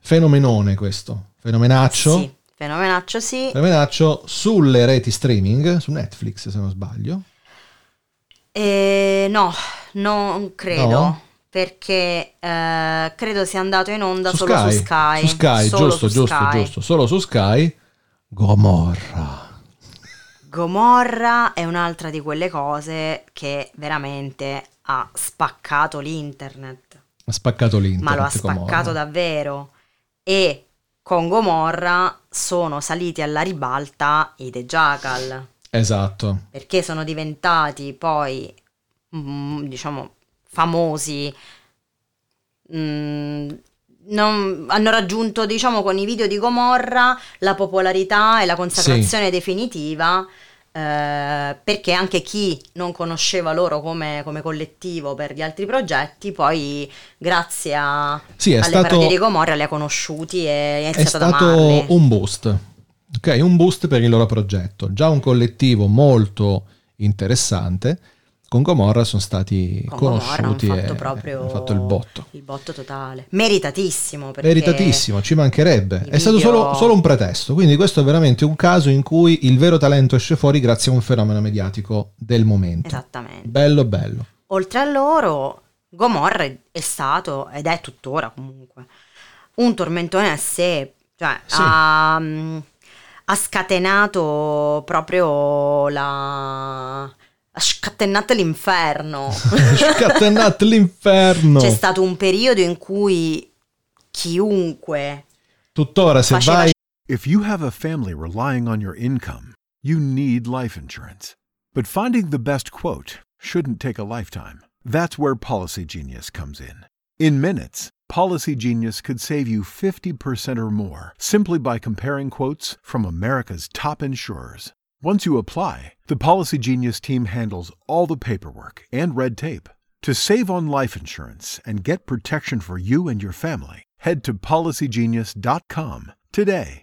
Speaker 1: fenomenone questo, fenomenaccio,
Speaker 2: Sì, fenomenaccio sì.
Speaker 1: fenomenaccio sulle reti streaming, su Netflix se non sbaglio.
Speaker 2: Eh, no, non credo.
Speaker 1: No?
Speaker 2: Perché eh, credo sia andato in onda
Speaker 1: Su
Speaker 2: solo
Speaker 1: Sky,
Speaker 2: su Sky.
Speaker 1: su Sky,
Speaker 2: Solo
Speaker 1: giusto,
Speaker 2: su
Speaker 1: giusto,
Speaker 2: Sky.
Speaker 1: giusto, solo su Sky. Gomorra.
Speaker 2: Gomorra è un'altra di quelle cose che veramente ha spaccato l'internet.
Speaker 1: Ha spaccato l'internet.
Speaker 2: ma lo ha spaccato
Speaker 1: Gomorra.
Speaker 2: davvero. E con Gomorra sono saliti alla ribalta i The Jackal,
Speaker 1: Esatto.
Speaker 2: perché sono diventati poi, mm, diciamo, famosi. Mm, non- hanno raggiunto, diciamo, con i video di Gomorra la popolarità e la consacrazione definitiva. Eh, perché anche chi non conosceva loro come, come collettivo per gli altri progetti, poi grazie a,
Speaker 1: Sì, è
Speaker 2: alle
Speaker 1: stato-
Speaker 2: di Gomorra li ha conosciuti e ha
Speaker 1: È
Speaker 2: iniziato ad
Speaker 1: stato
Speaker 2: amarli.
Speaker 1: un boost. Ok, un boost per il loro progetto. Già un collettivo molto interessante. Con Gomorra sono stati
Speaker 2: Con Gomorra hanno
Speaker 1: conosciuti
Speaker 2: fatto
Speaker 1: e
Speaker 2: proprio
Speaker 1: hanno fatto il botto.
Speaker 2: Il botto totale. Meritatissimo.
Speaker 1: Meritatissimo, ci mancherebbe. È stato
Speaker 2: video-
Speaker 1: solo, solo un pretesto, quindi questo è veramente un caso in cui il vero talento esce fuori grazie a un fenomeno mediatico del momento.
Speaker 2: Esattamente.
Speaker 1: Bello, bello.
Speaker 2: Oltre a loro, Gomorra è è stato, ed è tuttora comunque, un tormentone a sé. Cioè,
Speaker 1: Sì.
Speaker 2: ha, mm, ha scatenato proprio la... ha scatenato l'inferno.
Speaker 1: Scatenate l'inferno.
Speaker 2: C'è stato un periodo in cui chiunque
Speaker 1: Tuttora se vai
Speaker 7: If you have a family relying on your income, you need life insurance. But finding the best quote shouldn't take a lifetime. That's where Policy Genius comes in. In minutes, Policy Genius could save you 50% or more simply by comparing quotes from America's top insurers. Once you apply, the Policy Genius team handles all the paperwork and red tape. To save on life insurance and get protection for you and your family, head to policygenius.com today.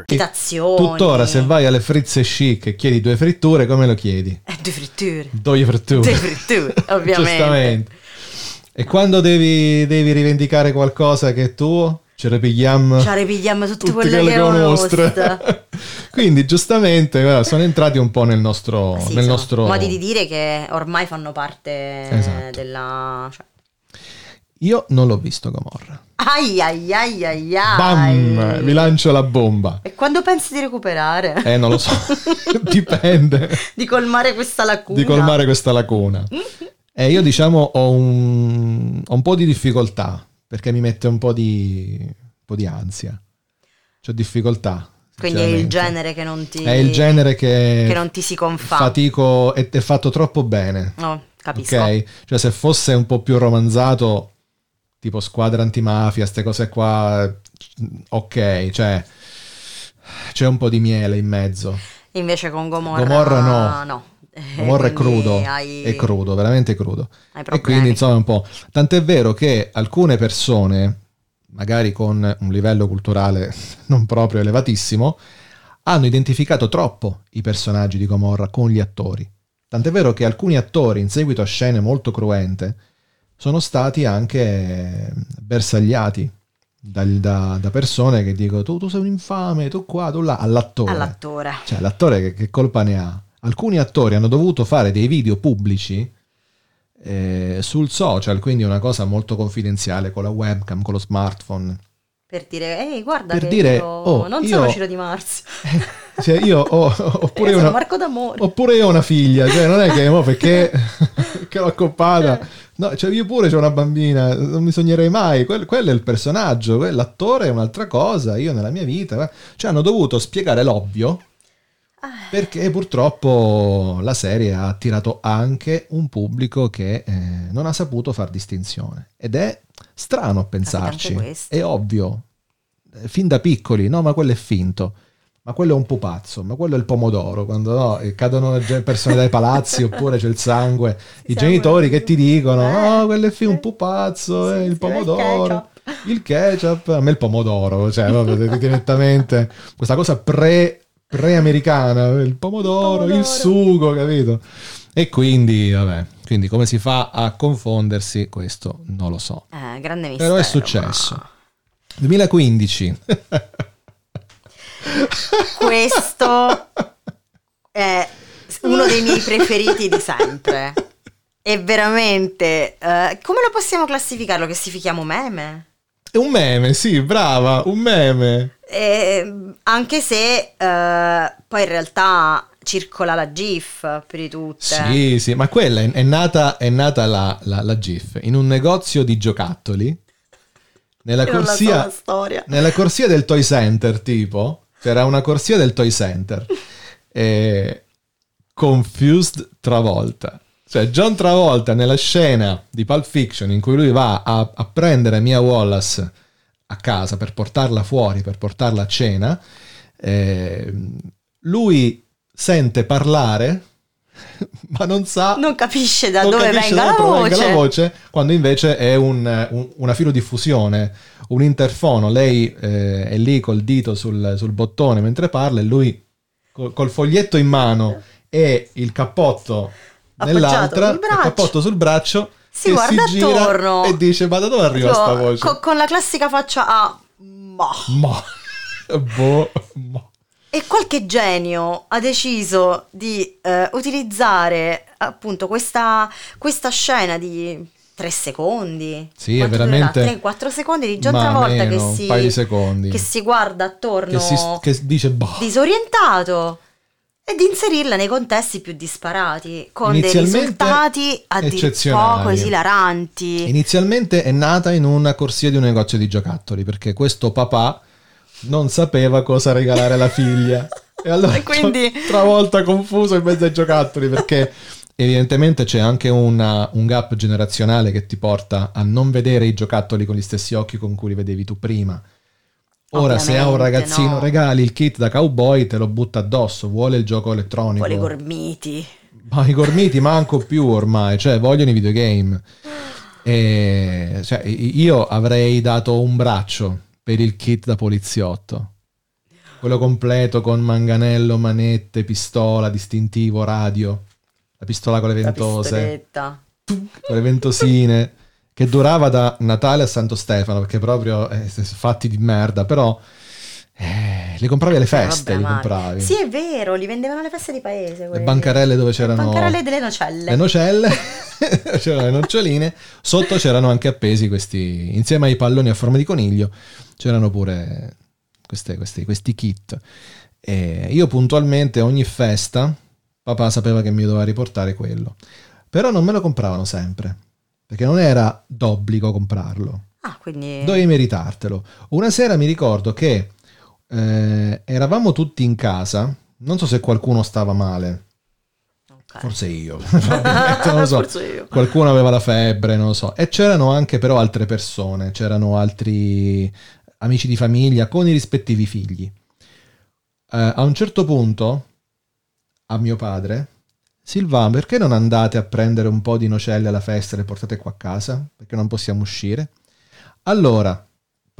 Speaker 2: Citazioni.
Speaker 1: tuttora se vai alle frizze chic e chiedi due fritture, come lo chiedi?
Speaker 2: Eh, due fritture.
Speaker 1: Due fritture.
Speaker 2: Due fritture, ovviamente.
Speaker 1: Giustamente. E quando devi, devi rivendicare qualcosa che è tuo, ce le pigliamo
Speaker 2: Ci ripigliamo tutte,
Speaker 1: tutte
Speaker 2: quelle
Speaker 1: quelle
Speaker 2: che
Speaker 1: ho nostre. Quindi giustamente sono entrati un po' nel nostro...
Speaker 2: Sì,
Speaker 1: nel
Speaker 2: sono
Speaker 1: nostro...
Speaker 2: modi di dire che ormai fanno parte
Speaker 1: Esatto.
Speaker 2: della... Cioè...
Speaker 1: Io non l'ho visto Gomorra.
Speaker 2: Ai ai ai ai ai.
Speaker 1: Bam! Vi lancio la bomba.
Speaker 2: E quando pensi di recuperare?
Speaker 1: Eh, non lo so. Dipende
Speaker 2: di colmare questa lacuna?
Speaker 1: di colmare questa lacuna. E io diciamo ho un, ho un po' di difficoltà perché mi mette un po' di, un po' di ansia. C'ho difficoltà.
Speaker 2: Quindi è il genere che non ti...
Speaker 1: È il genere che,
Speaker 2: che non ti si confà.
Speaker 1: fatico è, è fatto troppo bene.
Speaker 2: No, capisco.
Speaker 1: Ok? Cioè se fosse un po' più romanzato, tipo squadra antimafia, queste cose qua, ok, cioè c'è un po' di miele in mezzo.
Speaker 2: Invece con Gomorra...
Speaker 1: Gomorra no.
Speaker 2: no.
Speaker 1: Gomorra è crudo,
Speaker 2: hai-
Speaker 1: è crudo, veramente crudo.
Speaker 2: Hai
Speaker 1: E quindi insomma un po'. Tant'è vero che alcune persone, magari con un livello culturale non proprio elevatissimo, hanno identificato troppo i personaggi di Gomorra con gli attori. Tant'è vero che alcuni attori, in seguito a scene molto cruente, sono stati anche bersagliati dal- da, da persone che dicono tu, tu sei un infame, tu qua, tu là, all'attore.
Speaker 2: All'attore.
Speaker 1: Cioè, l'attore che, che colpa ne ha? Alcuni attori hanno dovuto fare dei video pubblici eh, sul social, quindi una cosa molto confidenziale con la webcam, con lo smartphone.
Speaker 2: Per dire, ehi, guarda
Speaker 1: Per
Speaker 2: che
Speaker 1: dire,
Speaker 2: io
Speaker 1: oh,
Speaker 2: non
Speaker 1: io-
Speaker 2: sono Ciro Di Marzio.
Speaker 1: Cioè, io ho, oppure,
Speaker 2: sono
Speaker 1: una,
Speaker 2: Marco D'Amore.
Speaker 1: oppure io ho una figlia, cioè non è che mo perché che l'ho accoppata. No, cioè io pure ho una bambina, non mi sognerei mai. Quel- quello è il personaggio, l'attore è un'altra cosa. Io nella mia vita, cioè hanno dovuto spiegare l'ovvio perché purtroppo la serie ha attirato anche un pubblico che eh, non ha saputo far distinzione. Ed è strano a pensarci, è ovvio, Eh, fin da piccoli, no, ma quello è finto. Ma quello è un pupazzo, ma quello è il pomodoro, quando no, eh, cadono le persone dai palazzi oppure c'è il sangue, i genitori che ti dicono, no, quello è un pupazzo, è il pomodoro, il ketchup, a me il pomodoro, cioè proprio direttamente questa cosa pre, pre-americana, il pomodoro, il sugo, capito? E quindi, vabbè, quindi come si fa a confondersi, questo non lo so.
Speaker 2: Eh, grande mistero.
Speaker 1: Però è successo. 2015.
Speaker 2: Questo è uno dei miei preferiti di sempre. È veramente... eh, come lo possiamo classificare? Lo classifichiamo meme?
Speaker 1: È un meme, sì, brava, un meme.
Speaker 2: Eh, anche se eh, poi in realtà circola la GIF più di tutte.
Speaker 1: Sì, sì, ma quella è, è nata, è nata la, la- la GIF in un negozio di giocattoli. Nella
Speaker 2: so
Speaker 1: corsia,
Speaker 2: storia.
Speaker 1: nella corsia del Toy Center, tipo, c'era una corsia del Toy Center. e Confused Travolta. Cioè, John Travolta nella scena di Pulp Fiction in cui lui va a, a prendere Mia Wallace a casa per portarla fuori, per portarla a cena, eh, lui sente parlare, ma non sa...
Speaker 2: Non capisce da
Speaker 1: non
Speaker 2: dove
Speaker 1: capisce
Speaker 2: venga
Speaker 1: da
Speaker 2: la voce.
Speaker 1: venga la voce, quando invece è un- un- una filodiffusione, un interfono. Lei eh, è lì col dito sul, sul bottone mentre parla e lui col, col foglietto in mano e il cappotto nell'altra, il
Speaker 2: braccio.
Speaker 1: cappotto sul braccio,
Speaker 2: Si guarda
Speaker 1: si
Speaker 2: attorno.
Speaker 1: e dice ma da dove arriva
Speaker 2: Tipo,
Speaker 1: sta voce?
Speaker 2: co- con la classica faccia a ma.
Speaker 1: Ma, boh, ma.
Speaker 2: E qualche genio ha deciso di eh, utilizzare appunto questa, questa scena di tre secondi.
Speaker 1: Sì, è veramente-
Speaker 2: 3-4 secondi di John Travolta
Speaker 1: meno,
Speaker 2: che
Speaker 1: un
Speaker 2: si,
Speaker 1: paio di secondi.
Speaker 2: che si guarda attorno
Speaker 1: Che, si, che dice boh.
Speaker 2: disorientato e di inserirla nei contesti più disparati con dei risultati a dir poco esilaranti.
Speaker 1: Inizialmente è nata in una corsia di un negozio di giocattoli perché questo papà non sapeva cosa regalare alla figlia. E allora
Speaker 2: E quindi-
Speaker 1: travolta confuso in mezzo ai giocattoli perché evidentemente c'è anche una- un gap generazionale che ti porta a non vedere i giocattoli con gli stessi occhi con cui li vedevi tu prima. Ora, se a un
Speaker 2: Ovviamente,
Speaker 1: ragazzino
Speaker 2: no.
Speaker 1: regali il kit da cowboy, te lo butta addosso, vuole il gioco elettronico.
Speaker 2: Poi le gormiti.
Speaker 1: Ma i gormiti manco più ormai, cioè vogliono i videogame. E, cioè, i- io avrei dato un braccio per il kit da poliziotto. Quello completo con manganello, manette, pistola, distintivo, radio. La pistola con le ventose, con le ventosine, che durava da Natale a Santo Stefano, perché proprio eh, fatti di merda, però eh, li compravi alle feste,
Speaker 2: Vabbè,
Speaker 1: li compravi.
Speaker 2: Sì, è vero, li vendevano alle feste di paese.
Speaker 1: Le bancarelle dove c'erano
Speaker 2: Bancarelle delle nocelle.
Speaker 1: le nocelle, c'erano le noccioline, sotto c'erano anche appesi questi, insieme ai palloni a forma di coniglio, c'erano pure queste- questi, questi kit. E io puntualmente ogni festa, papà sapeva che mi doveva riportare quello, però non me lo compravano sempre, perché non era d'obbligo comprarlo,
Speaker 2: Ah, quindi...
Speaker 1: dovevi meritartelo. Una sera mi ricordo che eh, eravamo tutti in casa, non so se qualcuno stava male, forse io, non so.
Speaker 2: Forse io.
Speaker 1: Qualcuno aveva la febbre, non lo so. E c'erano anche però altre persone, c'erano altri amici di famiglia con i rispettivi figli. Eh, a un certo punto, a mio padre, Silvano, perché non andate a prendere un po' di nocelle alla festa e le portate qua a casa? Perché non possiamo uscire? Allora,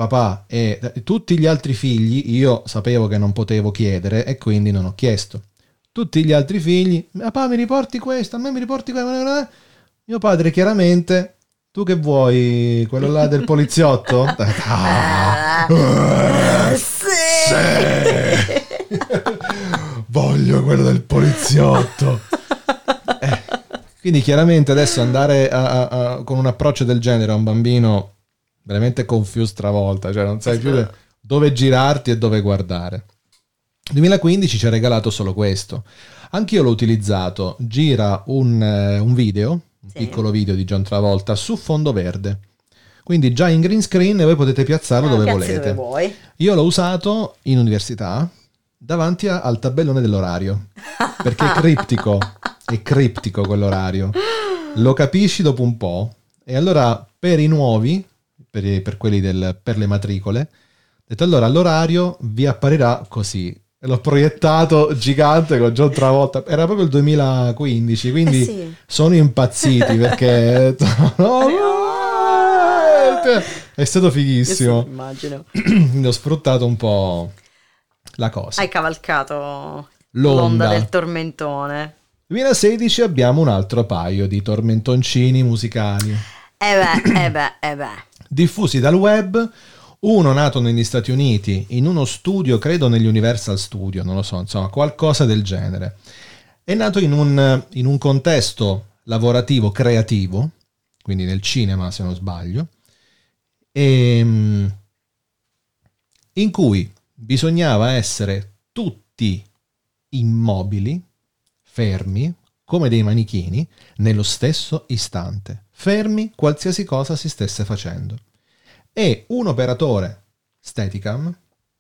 Speaker 1: papà e tutti gli altri figli, io sapevo che non potevo chiedere e quindi non ho chiesto. Tutti gli altri figli, papà mi riporti questo, a me mi riporti questo. Mio padre chiaramente, tu che vuoi, quello là del poliziotto? Ah, voglio quello del poliziotto. Eh, Quindi chiaramente adesso andare a- a- a- con un approccio del genere a un bambino veramente confused travolta, cioè non sai più dove girarti e dove guardare. 2015 ci ha regalato solo questo. Anch'io l'ho utilizzato. Gira un, eh, un video, un
Speaker 2: Sì.
Speaker 1: piccolo video di John Travolta su fondo verde. Quindi già in green screen voi potete piazzarlo
Speaker 2: Ah,
Speaker 1: dove volete.
Speaker 2: dove.
Speaker 1: Io l'ho usato in università davanti a- al tabellone dell'orario perché è criptico, è criptico quell'orario. Lo capisci dopo un po' e allora per i nuovi, per, per quelli del, per le matricole, ho detto allora l'orario vi apparirà così. E l'ho proiettato gigante con John Travolta. Era proprio il 2015, quindi
Speaker 2: Eh sì.
Speaker 1: sono impazziti perché no, è stato fighissimo.
Speaker 2: Immagino.
Speaker 1: Quindi ho sfruttato un po' la cosa.
Speaker 2: Hai cavalcato
Speaker 1: L'onda.
Speaker 2: l'onda del tormentone.
Speaker 1: 2016 abbiamo un altro paio di tormentoncini musicali
Speaker 2: Eh beh, eh beh, eh beh.
Speaker 1: Diffusi dal web. Uno nato negli Stati Uniti in uno studio, credo negli Universal Studio, non lo so, insomma, qualcosa del genere. È nato in un, in un contesto lavorativo creativo, quindi nel cinema se non sbaglio, ehm, in cui bisognava essere tutti immobili, fermi, come dei manichini, nello stesso istante, fermi qualsiasi cosa si stesse facendo. E un operatore Steadicam,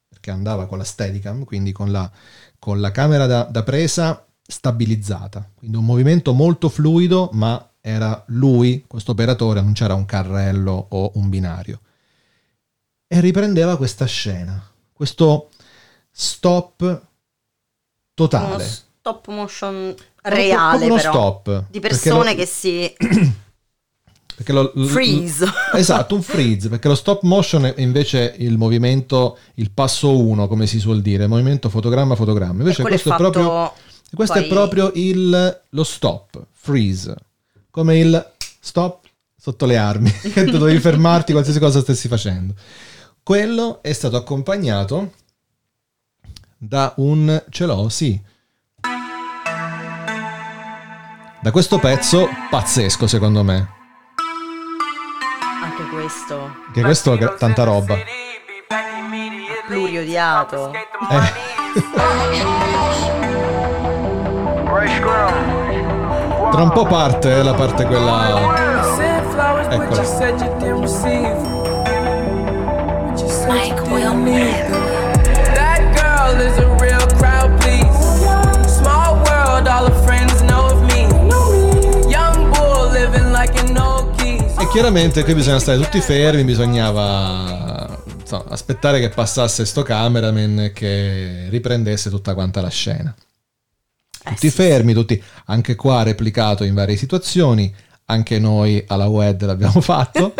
Speaker 1: perché andava con la Steadicam, quindi con la, con la camera da, da presa stabilizzata. Quindi un movimento molto fluido, ma era lui, questo operatore, non c'era un carrello o un binario. E riprendeva questa scena, questo stop totale.
Speaker 2: Uno stop motion reale
Speaker 1: uno
Speaker 2: però.
Speaker 1: stop.
Speaker 2: Di persone
Speaker 1: lo-
Speaker 2: che si...
Speaker 1: Perché lo- l-
Speaker 2: Freeze.
Speaker 1: Esatto, un freeze, perché lo stop motion è invece il movimento, il passo 1, come si suol dire, movimento fotogramma fotogramma. Invece
Speaker 2: quello è
Speaker 1: questo è, proprio questo è
Speaker 2: poi-
Speaker 1: proprio il, lo stop, freeze, come il stop sotto le armi, che tu dovevi fermarti qualsiasi cosa stessi facendo. Quello è stato accompagnato da un ce l'ho, sì. Da questo pezzo pazzesco secondo me.
Speaker 2: Questo.
Speaker 1: Che questo è tanta roba.
Speaker 2: Pluriodiato.
Speaker 1: Tra un po' parte eh, la parte quella. Eccola.
Speaker 6: Mike That
Speaker 1: chiaramente qui bisogna stare tutti fermi, bisognava insomma, aspettare che passasse sto cameraman che riprendesse tutta quanta la scena. Tutti fermi, tutti anche qua replicato in varie situazioni, anche noi alla web l'abbiamo fatto.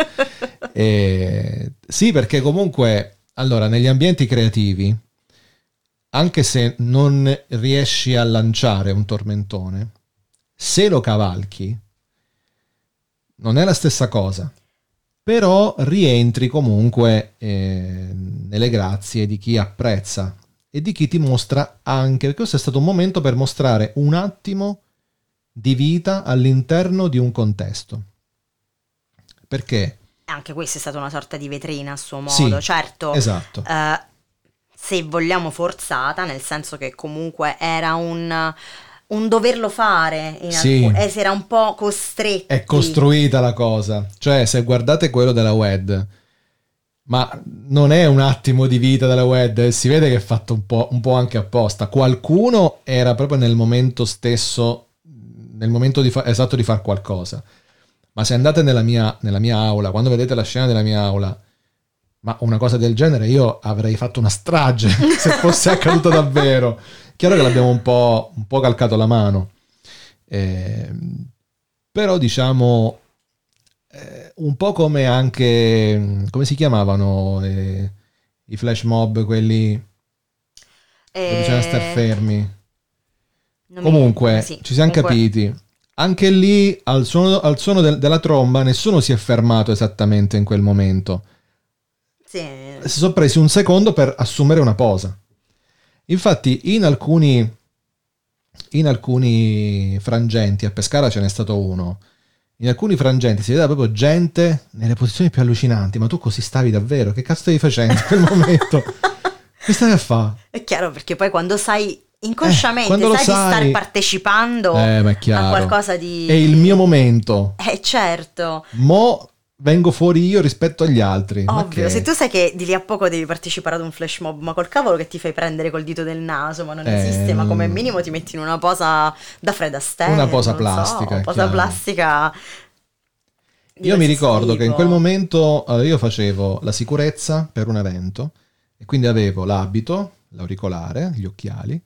Speaker 1: E sì, perché comunque, allora, negli ambienti creativi, anche se non riesci a lanciare un tormentone, se lo cavalchi, non è la stessa cosa. Però rientri comunque eh, nelle grazie di chi apprezza e di chi ti mostra anche, perché questo è stato un momento per mostrare un attimo di vita all'interno di un contesto. Perché?
Speaker 2: Anche questa è stata una sorta di vetrina a suo modo.
Speaker 1: Sì,
Speaker 2: certo,
Speaker 1: esatto.
Speaker 2: eh, se vogliamo forzata, nel senso che comunque era un, un doverlo fare,
Speaker 1: Sì.
Speaker 2: alcun- e si era un po' costretti.
Speaker 1: È costruita la cosa. Cioè, se guardate quello della web, ma non è un attimo di vita della web, eh, si vede che è fatto un po', un po' anche apposta. Qualcuno era proprio nel momento stesso, nel momento di fa- esatto di fare qualcosa. Ma se andate nella mia, nella mia aula, quando vedete la scena della mia aula, ma una cosa del genere io avrei fatto una strage se fosse accaduto davvero. Chiaro che l'abbiamo un po', un po' calcato la mano. Ehm, però diciamo eh, un po' come anche come si chiamavano eh, i flash mob quelli dove bisogna star fermi
Speaker 2: Eh, non mi-
Speaker 1: comunque
Speaker 2: sì,
Speaker 1: ci siamo
Speaker 2: comunque-
Speaker 1: capiti anche lì al suono, al suono del- della tromba nessuno si è fermato esattamente in quel momento
Speaker 2: Sì.
Speaker 1: si sono presi un secondo per assumere una posa. Infatti, in alcuni, in alcuni frangenti, a Pescara ce n'è stato uno. In alcuni frangenti si vedeva proprio gente nelle posizioni più allucinanti. Ma tu così stavi davvero? Che cazzo stavi facendo in quel momento? che stavi a fare?
Speaker 2: È chiaro perché poi quando sai inconsciamente,
Speaker 1: quando lo
Speaker 2: sai, di
Speaker 1: sai-
Speaker 2: star partecipando
Speaker 1: Eh,
Speaker 2: a qualcosa di...
Speaker 1: È il mio momento.
Speaker 2: Eh certo,
Speaker 1: Mo vengo fuori io rispetto agli altri.
Speaker 2: Ovvio, se tu sai che di lì a poco devi partecipare ad un flash mob, ma col cavolo che ti fai prendere col dito del naso, ma non
Speaker 1: Eh,
Speaker 2: esiste, ma come
Speaker 1: mm.
Speaker 2: minimo ti metti in una posa da Fred Astaire,
Speaker 1: Una posa
Speaker 2: so,
Speaker 1: plastica, è
Speaker 2: posa
Speaker 1: chiaro.
Speaker 2: plastica.
Speaker 1: Io mi ricordo che in quel momento eh, io facevo la sicurezza per un evento e quindi avevo l'abito, l'auricolare, gli occhiali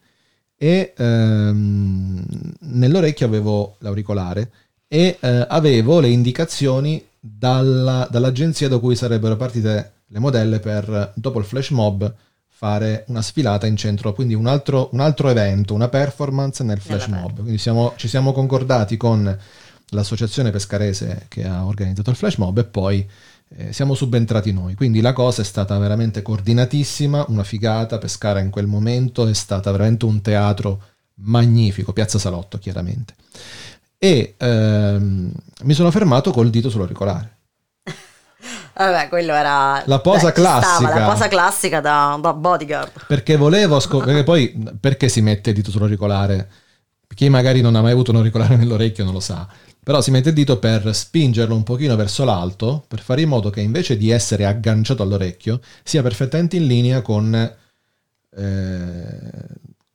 Speaker 1: e ehm, nell'orecchio avevo l'auricolare e eh, avevo le indicazioni dalla- dall'agenzia da cui sarebbero partite le modelle per dopo il flash mob fare una sfilata in centro, quindi un altro, un altro evento, una performance nel flash mob. Quindi siamo- ci siamo concordati con l'associazione pescarese che ha organizzato il flash mob e poi eh, siamo subentrati noi. Quindi la cosa è stata veramente coordinatissima, una figata, Pescara in quel momento è stata veramente un teatro magnifico, Piazza Salotto chiaramente. E ehm, mi sono fermato col dito sull'auricolare.
Speaker 2: Vabbè, quello era...
Speaker 1: La posa
Speaker 2: stava,
Speaker 1: classica.
Speaker 2: la posa classica da, da bodyguard.
Speaker 1: Perché volevo scoprire, poi perché si mette il dito sull'auricolare? Chi magari non ha mai avuto un auricolare nell'orecchio non lo sa, però si mette il dito per spingerlo un pochino verso l'alto, per fare in modo che invece di essere agganciato all'orecchio sia perfettamente in linea con, eh,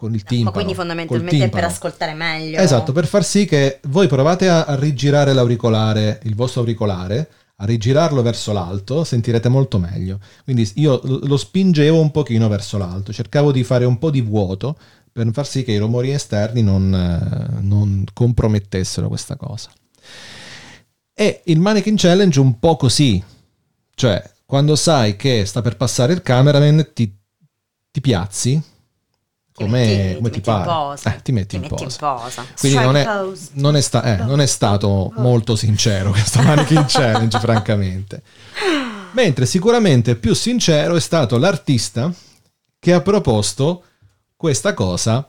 Speaker 1: con il timpano.
Speaker 2: Ma quindi fondamentalmente è per
Speaker 1: timpano.
Speaker 2: ascoltare meglio.
Speaker 1: Esatto, per far sì che voi provate a, a rigirare l'auricolare, il vostro auricolare, a rigirarlo verso l'alto, sentirete molto meglio. Quindi io lo lo spingevo un pochino verso l'alto, cercavo di fare un po' di vuoto per far sì che i rumori esterni non, eh, non compromettessero questa cosa. E il Mannequin Challenge un po' così, cioè quando sai che sta per passare il cameraman ti, ti piazzi come
Speaker 2: metti-
Speaker 1: come
Speaker 2: ti
Speaker 1: pare. Eh, ti metti
Speaker 2: Ti
Speaker 1: in
Speaker 2: metti in
Speaker 1: posa. Quindi non è, non è sta- eh, non è stato molto sincero questo Mannequin Challenge, francamente. Mentre sicuramente più sincero è stato l'artista che ha proposto questa cosa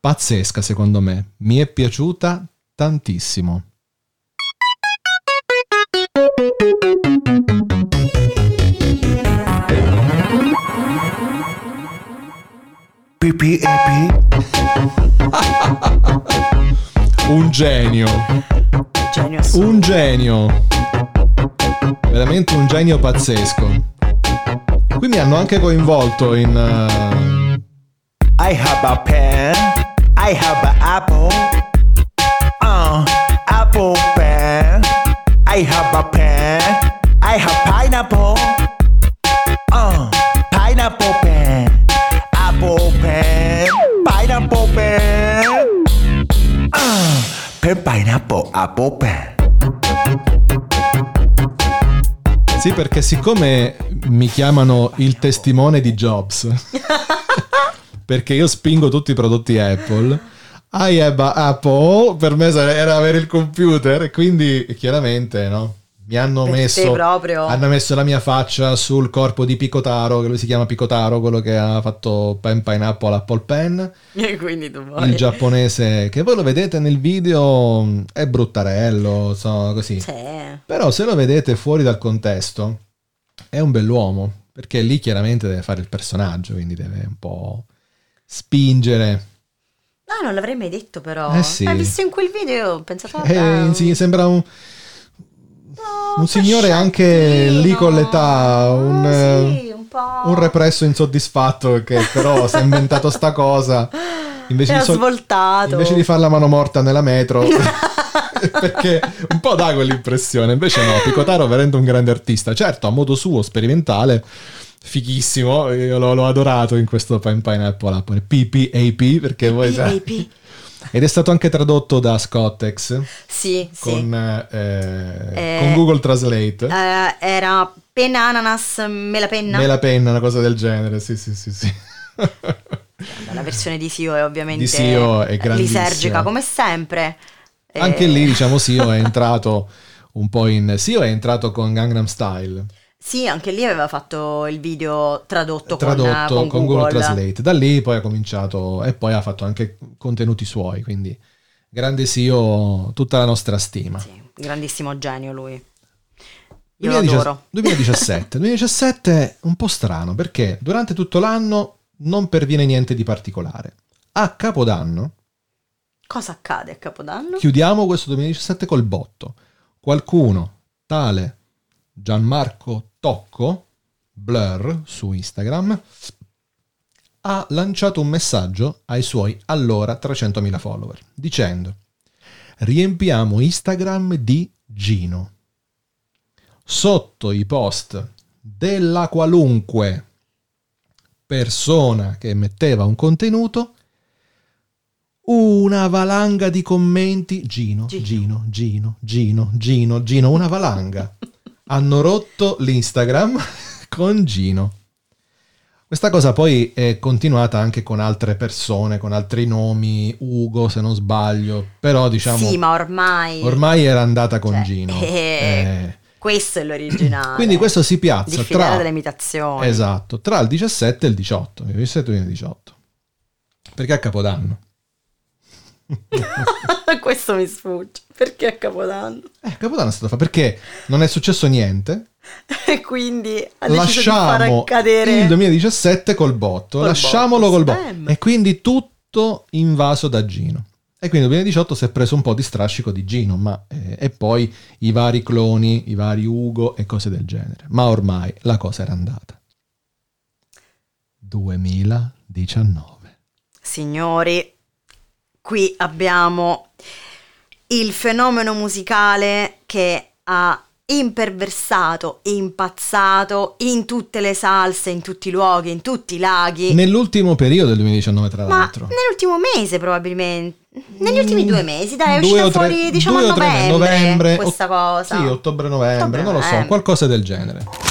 Speaker 1: pazzesca, secondo me. Mi è piaciuta tantissimo. Un genio.
Speaker 2: Genio
Speaker 1: Un genio. Veramente un genio pazzesco. Qui mi hanno anche coinvolto in... eh,
Speaker 8: I have a pen. I have an apple. Uh, apple pen. I have a pen. I have pineapple. Pen pineapple apple pen.
Speaker 1: Sì, perché siccome mi chiamano il testimone di Jobs, perché io spingo tutti i prodotti Apple, I have a Apple, per me era avere il computer, e quindi chiaramente, no? Mi hanno messo, hanno messo la mia faccia sul corpo di Picotaro, che lui si chiama Picotaro, quello che ha fatto Pen Pineapple Apple Pen.
Speaker 2: E quindi tu vuoi.
Speaker 1: Il giapponese, che voi lo vedete nel video, è bruttarello, so, così.
Speaker 2: Sì.
Speaker 1: Però se lo vedete fuori dal contesto, è un bell'uomo, perché lì chiaramente deve fare il personaggio, quindi deve un po' spingere.
Speaker 2: No, non l'avrei mai detto però.
Speaker 1: Eh sì.
Speaker 2: Hai visto in quel video? Ho pensato...
Speaker 1: Eh, sì, sembra un, un signore anche lì con l'età, un,
Speaker 2: sì,
Speaker 1: eh,
Speaker 2: un
Speaker 1: un represso insoddisfatto che però si è inventato sta cosa. Invece di,
Speaker 2: svoltato.
Speaker 1: invece di fare la mano morta nella metro, perché un po' dà quell'impressione. Invece no, Picotaro veramente un grande artista. Certo, a modo suo, sperimentale, fighissimo. Io l'ho, l'ho adorato in questo Pine Pineapple Apple. PPAP, perché voi
Speaker 2: PPAP.
Speaker 1: Ed è stato anche tradotto da Scottex
Speaker 2: Sì, sì.
Speaker 1: con, eh,
Speaker 2: Eh,
Speaker 1: con Google Translate.
Speaker 2: Eh, era penna ananas mela penna.
Speaker 1: Mela penna, una cosa del genere. Sì, sì, sì, sì.
Speaker 2: La versione di Sio è ovviamente
Speaker 1: Di Sio è
Speaker 2: lisergica come sempre. Eh,
Speaker 1: Anche lì, diciamo, Sio è entrato un po' in... Sio è entrato con Gangnam Style.
Speaker 2: Sì, anche lì aveva fatto il video tradotto,
Speaker 1: tradotto
Speaker 2: con,
Speaker 1: con,
Speaker 2: con
Speaker 1: Google.
Speaker 2: Google.
Speaker 1: Translate. Da lì poi ha cominciato e poi ha fatto anche contenuti suoi, quindi grande CEO, tutta la nostra stima.
Speaker 2: Grandissimo genio lui. Io
Speaker 1: 2010
Speaker 2: lo adoro.
Speaker 1: 2017. 2017 è un po' strano perché durante tutto l'anno non perviene niente di particolare. A Capodanno
Speaker 2: Cosa accade a Capodanno?
Speaker 1: chiudiamo questo 2017 col botto. Qualcuno, tale Gianmarco Tocco, Blur su Instagram, ha lanciato un messaggio ai suoi allora 300.000 follower dicendo riempiamo Instagram di Gino. Sotto i post della qualunque persona che metteva un contenuto una valanga di commenti Gino, Gino, Gino, Gino, Gino, Gino, una valanga. Hanno rotto l'Instagram con Gino. Questa cosa poi è continuata anche con altre persone, con altri nomi, Ugo se non sbaglio, però diciamo
Speaker 2: Sì, ma ormai...
Speaker 1: ormai era andata con
Speaker 2: Cioè,
Speaker 1: Gino.
Speaker 2: eh,
Speaker 1: Eh,
Speaker 2: Questo è l'originale.
Speaker 1: quindi questo si piazza tra
Speaker 2: delle imitazioni.
Speaker 1: Esatto, tra il 17 e il 18, il 17 e il 18. Perché a Capodanno?
Speaker 2: Questo mi sfugge. Perché a Capodanno?
Speaker 1: Eh, Capodanno è stato fatto perché non è successo niente.
Speaker 2: E quindi
Speaker 1: Lasciamo
Speaker 2: accadere...
Speaker 1: il 2017 col botto,
Speaker 2: Col
Speaker 1: lasciamolo
Speaker 2: botto,
Speaker 1: col botto. E quindi tutto invaso da Gino. E quindi nel 2018 si è preso un po' di strascico di Gino, ma, eh, e poi i vari cloni, i vari Ugo e cose del genere. Ma ormai la cosa era andata. 2019.
Speaker 2: signori, qui abbiamo il fenomeno musicale che ha imperversato, impazzato in tutte le salse, in tutti i luoghi, in tutti i laghi.
Speaker 1: Nell'ultimo periodo del 2019, tra
Speaker 2: Ma
Speaker 1: l'altro.
Speaker 2: nell'ultimo mese probabilmente. Negli ultimi due mesi, dai, è uscita fuori diciamo a novembre,
Speaker 1: novembre,
Speaker 2: questa cosa.
Speaker 1: Sì, ottobre-novembre, non lo so, qualcosa del genere.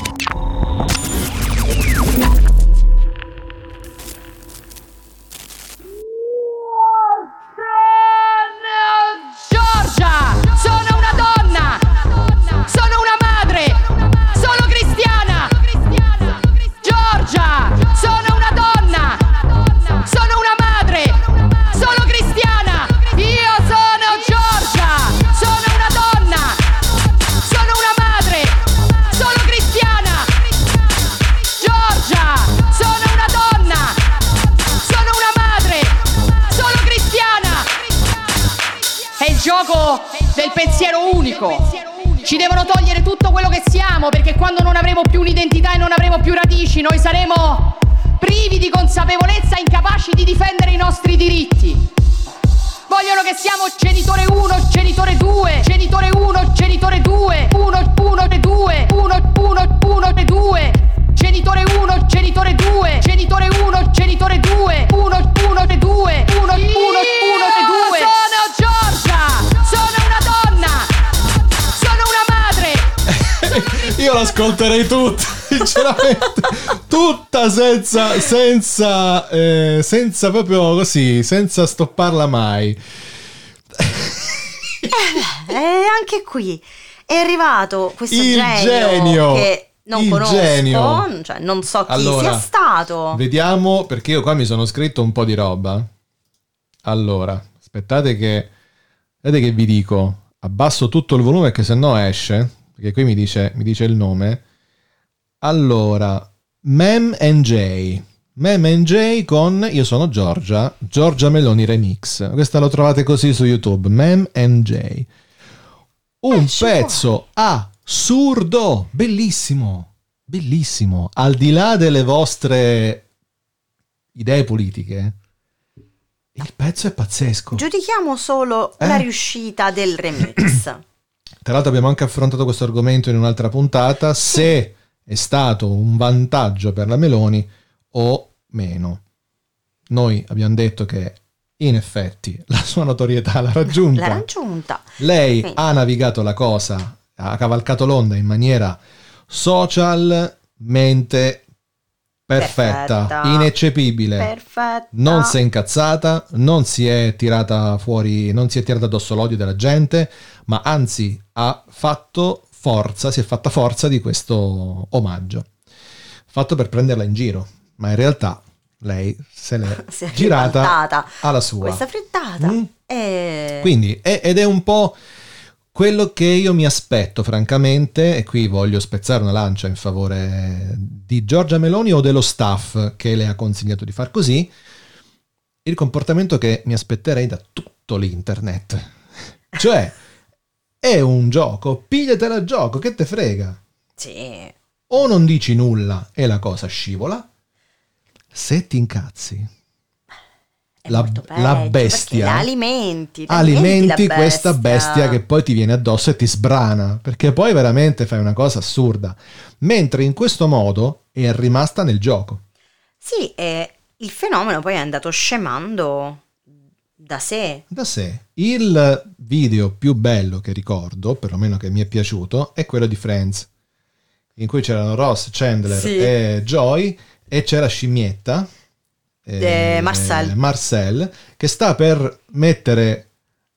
Speaker 9: Pensiero unico. Ci devono togliere tutto quello che siamo perché quando non avremo più un'identità e non avremo più radici, noi saremo privi di consapevolezza, incapaci di difendere i nostri diritti. Vogliono che siamo genitore 1, genitore 2, genitore 1, genitore 2, 1, 1 e 2, 1, 1, 1 e 2. Genitore 1, genitore 2, genitore 1, genitore 2, 1, 1 e 2, 1, 1, 1 e 2. Sono
Speaker 1: Io l'ascolterei tutta, sinceramente. tutta senza, senza, eh, senza proprio così, senza stopparla mai.
Speaker 2: E anche qui è arrivato questo
Speaker 1: Il
Speaker 2: genio,
Speaker 1: genio,
Speaker 2: che non
Speaker 1: il
Speaker 2: conosco,
Speaker 1: genio.
Speaker 2: cioè non so chi
Speaker 1: Allora,
Speaker 2: sia stato.
Speaker 1: Vediamo, perché io qua mi sono scritto un po' di roba. Allora, aspettate che... Vedete che vi dico? Abbasso tutto il volume perché sennò esce. Perché qui mi dice, mi dice il nome. Allora, Mem and J. Mem and J con Io sono Giorgia, Giorgia Meloni Remix. Questa lo trovate così su YouTube, Mem and J. Un pezzo assurdo, bellissimo, bellissimo. Al di là delle vostre idee politiche, il pezzo è pazzesco.
Speaker 2: Giudichiamo solo
Speaker 1: Eh?
Speaker 2: la riuscita del remix.
Speaker 1: Tra l'altro abbiamo anche affrontato questo argomento in un'altra puntata, se è stato un vantaggio per la Meloni o meno. Noi abbiamo detto che in effetti la sua notorietà l'ha raggiunta.
Speaker 2: L'ha raggiunta.
Speaker 1: Lei
Speaker 2: Quindi,
Speaker 1: ha navigato la cosa, ha cavalcato l'onda in maniera socialmente perfetta,
Speaker 2: Perfetta.
Speaker 1: ineccepibile.
Speaker 2: Perfetta.
Speaker 1: Non si è incazzata, non si è tirata fuori, non si è tirata addosso l'odio della gente, ma anzi ha fatto forza, si è fatta forza di questo omaggio. Fatto per prenderla in giro, ma in realtà lei se l'è
Speaker 2: si è
Speaker 1: girata
Speaker 2: ribaltata
Speaker 1: alla sua.
Speaker 2: Questa frittata.
Speaker 1: Mm.
Speaker 2: E...
Speaker 1: Quindi, è- ed è un po' quello che io mi aspetto, francamente, e qui voglio spezzare una lancia in favore di Giorgia Meloni o dello staff che le ha consigliato di far così, il comportamento che mi aspetterei da tutto l'internet. Cioè, è un gioco, pigliatela a gioco, che te frega.
Speaker 2: Sì.
Speaker 1: O non dici nulla e la cosa scivola, se ti incazzi, la,
Speaker 2: Peggio,
Speaker 1: la bestia
Speaker 2: la alimenti, la
Speaker 1: alimenti
Speaker 2: la
Speaker 1: questa bestia che poi ti viene addosso e ti sbrana, perché poi veramente fai una cosa assurda. Mentre in questo modo è rimasta nel gioco.
Speaker 2: Sì, e il fenomeno poi è andato scemando da sé.
Speaker 1: Da sé. Il video più bello che ricordo, perlomeno che mi è piaciuto, è quello di Friends, in cui c'erano Ross, Chandler
Speaker 2: Sì.
Speaker 1: e Joy e c'era Scimmietta,
Speaker 2: Eh, Marcel.
Speaker 1: Marcel, che sta per mettere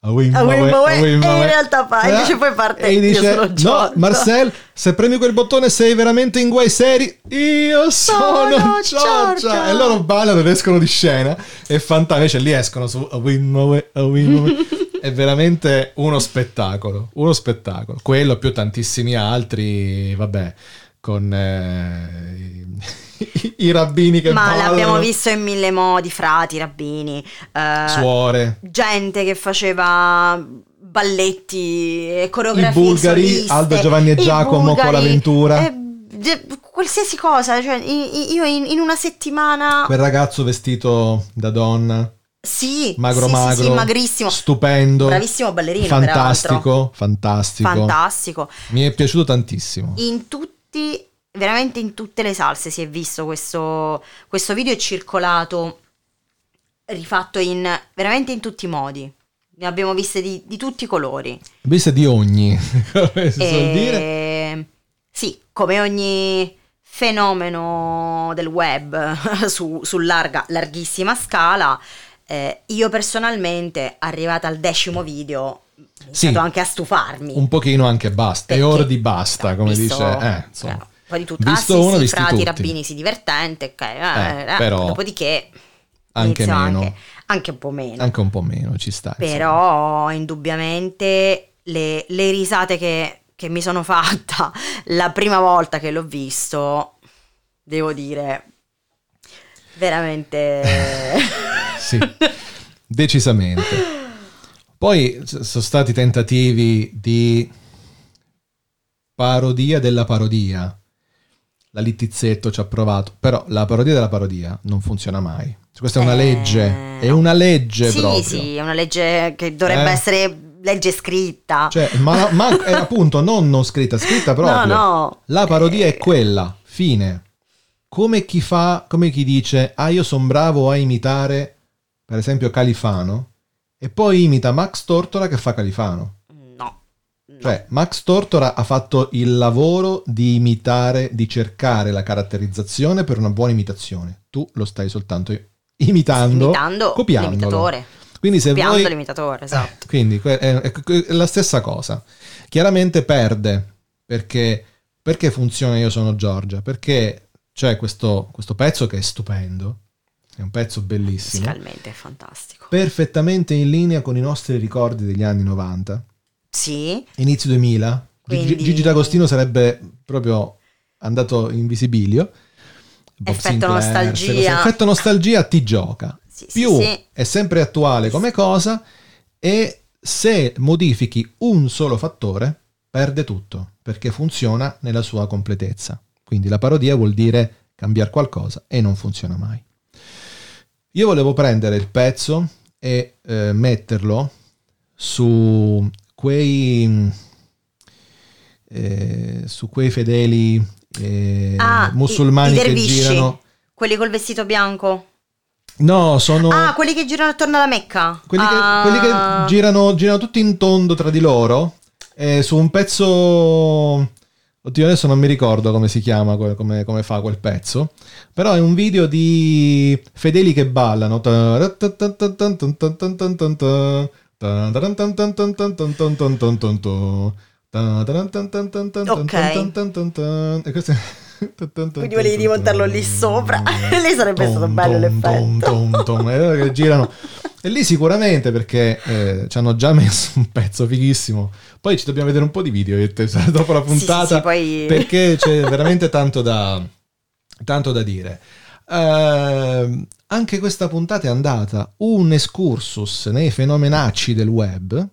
Speaker 1: a
Speaker 2: a e in realtà fa,
Speaker 1: Eh,
Speaker 2: invece poi parte
Speaker 1: e dice, no
Speaker 2: Giorgia."
Speaker 1: Marcel se premi quel bottone sei veramente in guai seri io sono,
Speaker 2: Sono
Speaker 1: Giorgia
Speaker 2: Giorgia.
Speaker 1: e loro ballano ed escono di scena e fantastico invece lì escono su a Wimbo, a Wimbo. è veramente uno spettacolo uno spettacolo quello più tantissimi altri vabbè con eh, i, i rabbini che
Speaker 2: Ma
Speaker 1: ballano
Speaker 2: l'abbiamo visto in mille modi, frati, rabbini, eh,
Speaker 1: suore
Speaker 2: gente che faceva balletti e
Speaker 1: i
Speaker 2: coreografie
Speaker 1: bulgari
Speaker 2: soliste,
Speaker 1: Aldo Giovanni e
Speaker 2: i
Speaker 1: Giacomo con
Speaker 2: bulgari,
Speaker 1: l'avventura
Speaker 2: e de- qualsiasi cosa, cioè i- i- io in, in una settimana...
Speaker 1: Quel ragazzo vestito da donna,
Speaker 2: Sì,
Speaker 1: magro
Speaker 2: sì, sì,
Speaker 1: magro,
Speaker 2: sì, magrissimo.
Speaker 1: stupendo,
Speaker 2: Bravissimo ballerino,
Speaker 1: fantastico,
Speaker 2: peraltro.
Speaker 1: fantastico.
Speaker 2: Fantastico.
Speaker 1: Mi è piaciuto tantissimo.
Speaker 2: In tutti, veramente in tutte le salse si è visto questo, questo video è circolato, rifatto in veramente in tutti i modi. Ne abbiamo viste di, di tutti i colori.
Speaker 1: Viste di ogni, come si suol dire.
Speaker 2: E- Sì, come ogni fenomeno del web su, su larga, larghissima scala, eh, io personalmente, arrivata al decimo video, ho
Speaker 1: Sì.
Speaker 2: iniziato anche a stufarmi.
Speaker 1: Un pochino anche basta, è
Speaker 2: Perché-
Speaker 1: ora di basta, come
Speaker 2: visto-
Speaker 1: dice. Eh,
Speaker 2: po' di tutto.
Speaker 1: Visto
Speaker 2: ah, sì,
Speaker 1: uno,
Speaker 2: sì,
Speaker 1: visti
Speaker 2: frati
Speaker 1: tutti.
Speaker 2: rabbini si divertente, ok. eh,
Speaker 1: Eh, però
Speaker 2: dopodiché
Speaker 1: Anche meno.
Speaker 2: Anche, anche un po' meno.
Speaker 1: Anche un po' meno, ci sta. insomma.
Speaker 2: Però indubbiamente le, le risate che, che mi sono fatta la prima volta che l'ho visto, devo dire, veramente...
Speaker 1: Sì, decisamente. Poi sono stati tentativi di parodia della parodia. La Littizzetto ci ha provato, però la parodia della parodia non funziona mai. Questa è una
Speaker 2: Eh,
Speaker 1: legge, è una legge
Speaker 2: sì,
Speaker 1: proprio.
Speaker 2: sì, è una legge che dovrebbe
Speaker 1: Eh.
Speaker 2: essere legge scritta.
Speaker 1: Cioè, ma, ma è appunto non, non scritta, scritta proprio.
Speaker 2: No, no.
Speaker 1: La parodia è quella, fine. Come chi fa, come chi dice, ah io sono bravo a imitare, per esempio, Califano, e poi imita Max Tortora che fa Califano.
Speaker 2: No.
Speaker 1: Cioè, Max Tortora ha fatto il lavoro di imitare, di cercare la caratterizzazione per una buona imitazione. Tu lo stai soltanto imitando,
Speaker 2: Imitando
Speaker 1: copiandolo.
Speaker 2: l'imitatore.
Speaker 1: Quindi se
Speaker 2: Copiando
Speaker 1: voi
Speaker 2: l'imitatore, esatto.
Speaker 1: quindi que- è, è- è la stessa cosa. Chiaramente perde perché, perché funziona Io sono Giorgia? Perché c'è questo, questo pezzo che è stupendo, è un pezzo bellissimo,
Speaker 2: Musicalmente è fantastico.
Speaker 1: perfettamente in linea con i nostri ricordi degli anni 90,
Speaker 2: Sì,
Speaker 1: inizio 2000. Gigi-
Speaker 2: Quindi-
Speaker 1: Gigi D'Agostino sarebbe proprio andato in visibilio. Bob
Speaker 2: Effetto
Speaker 1: Sinclair,
Speaker 2: nostalgia.
Speaker 1: Effetto nostalgia ti gioca.
Speaker 2: sì,
Speaker 1: Più
Speaker 2: sì.
Speaker 1: è sempre attuale come cosa e se modifichi un solo fattore perde tutto perché funziona nella sua completezza. Quindi la parodia vuol dire cambiare qualcosa e non funziona mai. Io volevo prendere il pezzo e eh, metterlo su quei eh, su quei fedeli eh,
Speaker 2: Ah, i-
Speaker 1: musulmani
Speaker 2: i
Speaker 1: che
Speaker 2: dervisci.
Speaker 1: girano
Speaker 2: quelli col vestito bianco.
Speaker 1: no sono
Speaker 2: Ah, quelli che girano attorno alla Mecca.
Speaker 1: quelli, che,
Speaker 2: Ah.
Speaker 1: quelli che girano, girano tutti in tondo tra di loro eh, su un pezzo oddio adesso non mi ricordo come si chiama come, come fa quel pezzo però è un video di fedeli che ballano e questo
Speaker 2: Quindi volevi rimontarlo lì sopra. lì sarebbe stato bello l'effetto.
Speaker 1: tom, tom, e che girano. E lì sicuramente perché eh, ci hanno già messo un pezzo fighissimo. Poi ci dobbiamo vedere un po' di video e dopo la
Speaker 2: Sì, sì,
Speaker 1: puntata
Speaker 2: sì, poi-
Speaker 1: perché c'è veramente tanto da, tanto da dire. Ehm, anche questa puntata è andata un excursus nei fenomenacci del web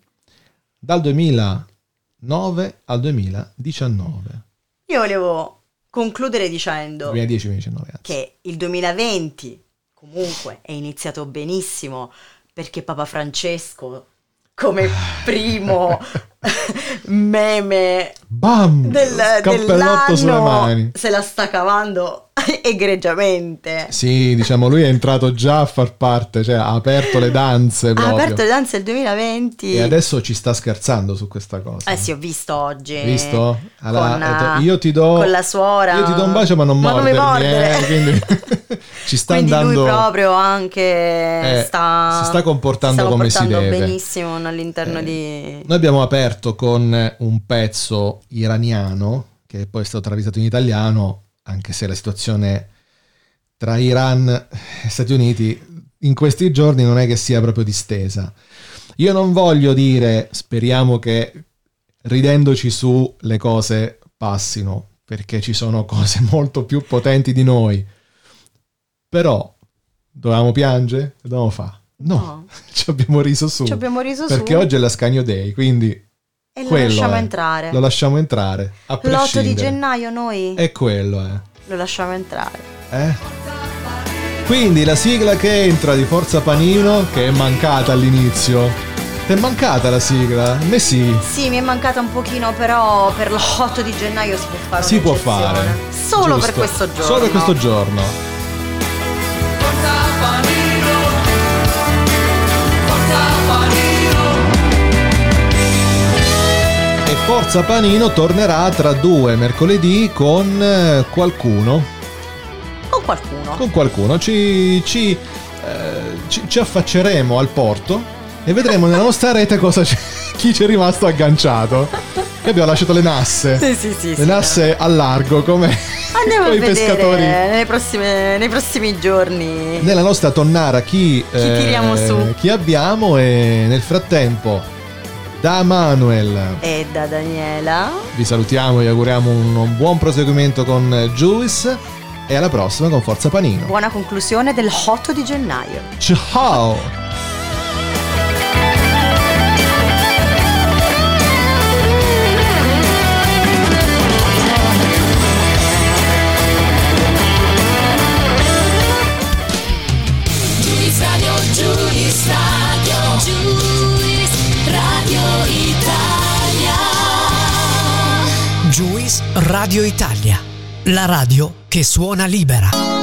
Speaker 1: dal 2009 al 2019.
Speaker 2: Io volevo concludere dicendo
Speaker 1: 2010-2019 anzi.
Speaker 2: che il 2020 comunque è iniziato benissimo perché Papa Francesco come primo meme
Speaker 1: Bam!
Speaker 2: del,
Speaker 1: Cappellotto sulle mani.
Speaker 2: se la sta cavando egregiamente.
Speaker 1: Sì, diciamo, lui è entrato già a far parte, cioè ha aperto le danze
Speaker 2: Ha
Speaker 1: proprio.
Speaker 2: aperto le danze del 2020.
Speaker 1: E adesso ci sta scherzando su questa cosa.
Speaker 2: Eh sì, ho visto oggi.
Speaker 1: Visto? Allora,
Speaker 2: con,
Speaker 1: ha
Speaker 2: eh,
Speaker 1: io ti do
Speaker 2: con la suora.
Speaker 1: Io ti do un bacio ma non
Speaker 2: Ma non mi
Speaker 1: mordermi,
Speaker 2: mordere.
Speaker 1: eh, quindi ci sta
Speaker 2: Quindi
Speaker 1: andando
Speaker 2: lui proprio anche
Speaker 1: Eh,
Speaker 2: sta,
Speaker 1: si sta comportando
Speaker 2: si sta
Speaker 1: come si
Speaker 2: comportando
Speaker 1: deve. Eh.
Speaker 2: benissimo all'interno di...
Speaker 1: Noi abbiamo aperto con un pezzo iraniano che poi è stato travisato in italiano, anche se la situazione tra Iran e Stati Uniti in questi giorni non è che sia proprio distesa. Io non voglio dire, speriamo che ridendoci su le cose passino, perché ci sono cose molto più potenti di noi. Però dovevamo piangere? Dovevamo fare? No, ci abbiamo riso su.
Speaker 2: Ci abbiamo riso
Speaker 1: perché
Speaker 2: su.
Speaker 1: oggi è la Scanio Day, quindi
Speaker 2: E lo
Speaker 1: Quello
Speaker 2: lasciamo
Speaker 1: è.
Speaker 2: entrare.
Speaker 1: Lo lasciamo entrare. A
Speaker 2: L'8 di gennaio noi
Speaker 1: È quello, eh.
Speaker 2: lo lasciamo entrare.
Speaker 1: Eh? Quindi la sigla che entra di Forza Panino, che è mancata all'inizio. Ti è mancata la sigla? A me sì.
Speaker 2: Sì, mi è mancata un pochino, però per l'8 di gennaio si può fare
Speaker 1: Si può fare.
Speaker 2: Solo
Speaker 1: Giusto.
Speaker 2: per questo giorno.
Speaker 1: Solo per questo giorno. Forza Panino tornerà tra due mercoledì con eh, qualcuno.
Speaker 2: Con qualcuno.
Speaker 1: Con qualcuno. Ci, ci, eh, ci- ci affacceremo al porto e vedremo nella nostra rete cosa c'è- chi ci è rimasto agganciato. Che abbiamo lasciato le nasse.
Speaker 2: Sì, sì, sì,
Speaker 1: Le
Speaker 2: sì.
Speaker 1: nasse a largo come
Speaker 2: Andiamo
Speaker 1: i pescatori.
Speaker 2: nei, prossime- nei prossimi giorni.
Speaker 1: nella nostra tonnara chi, eh,
Speaker 2: tiriamo su?
Speaker 1: chi abbiamo e nel frattempo da Manuel
Speaker 2: E da Daniela.
Speaker 1: vi salutiamo e auguriamo un, buon proseguimento con Juice e alla prossima con Forza Panino.
Speaker 2: Buona conclusione del 8 di gennaio.
Speaker 1: Ciao!
Speaker 10: Radio Italia, la radio che suona libera.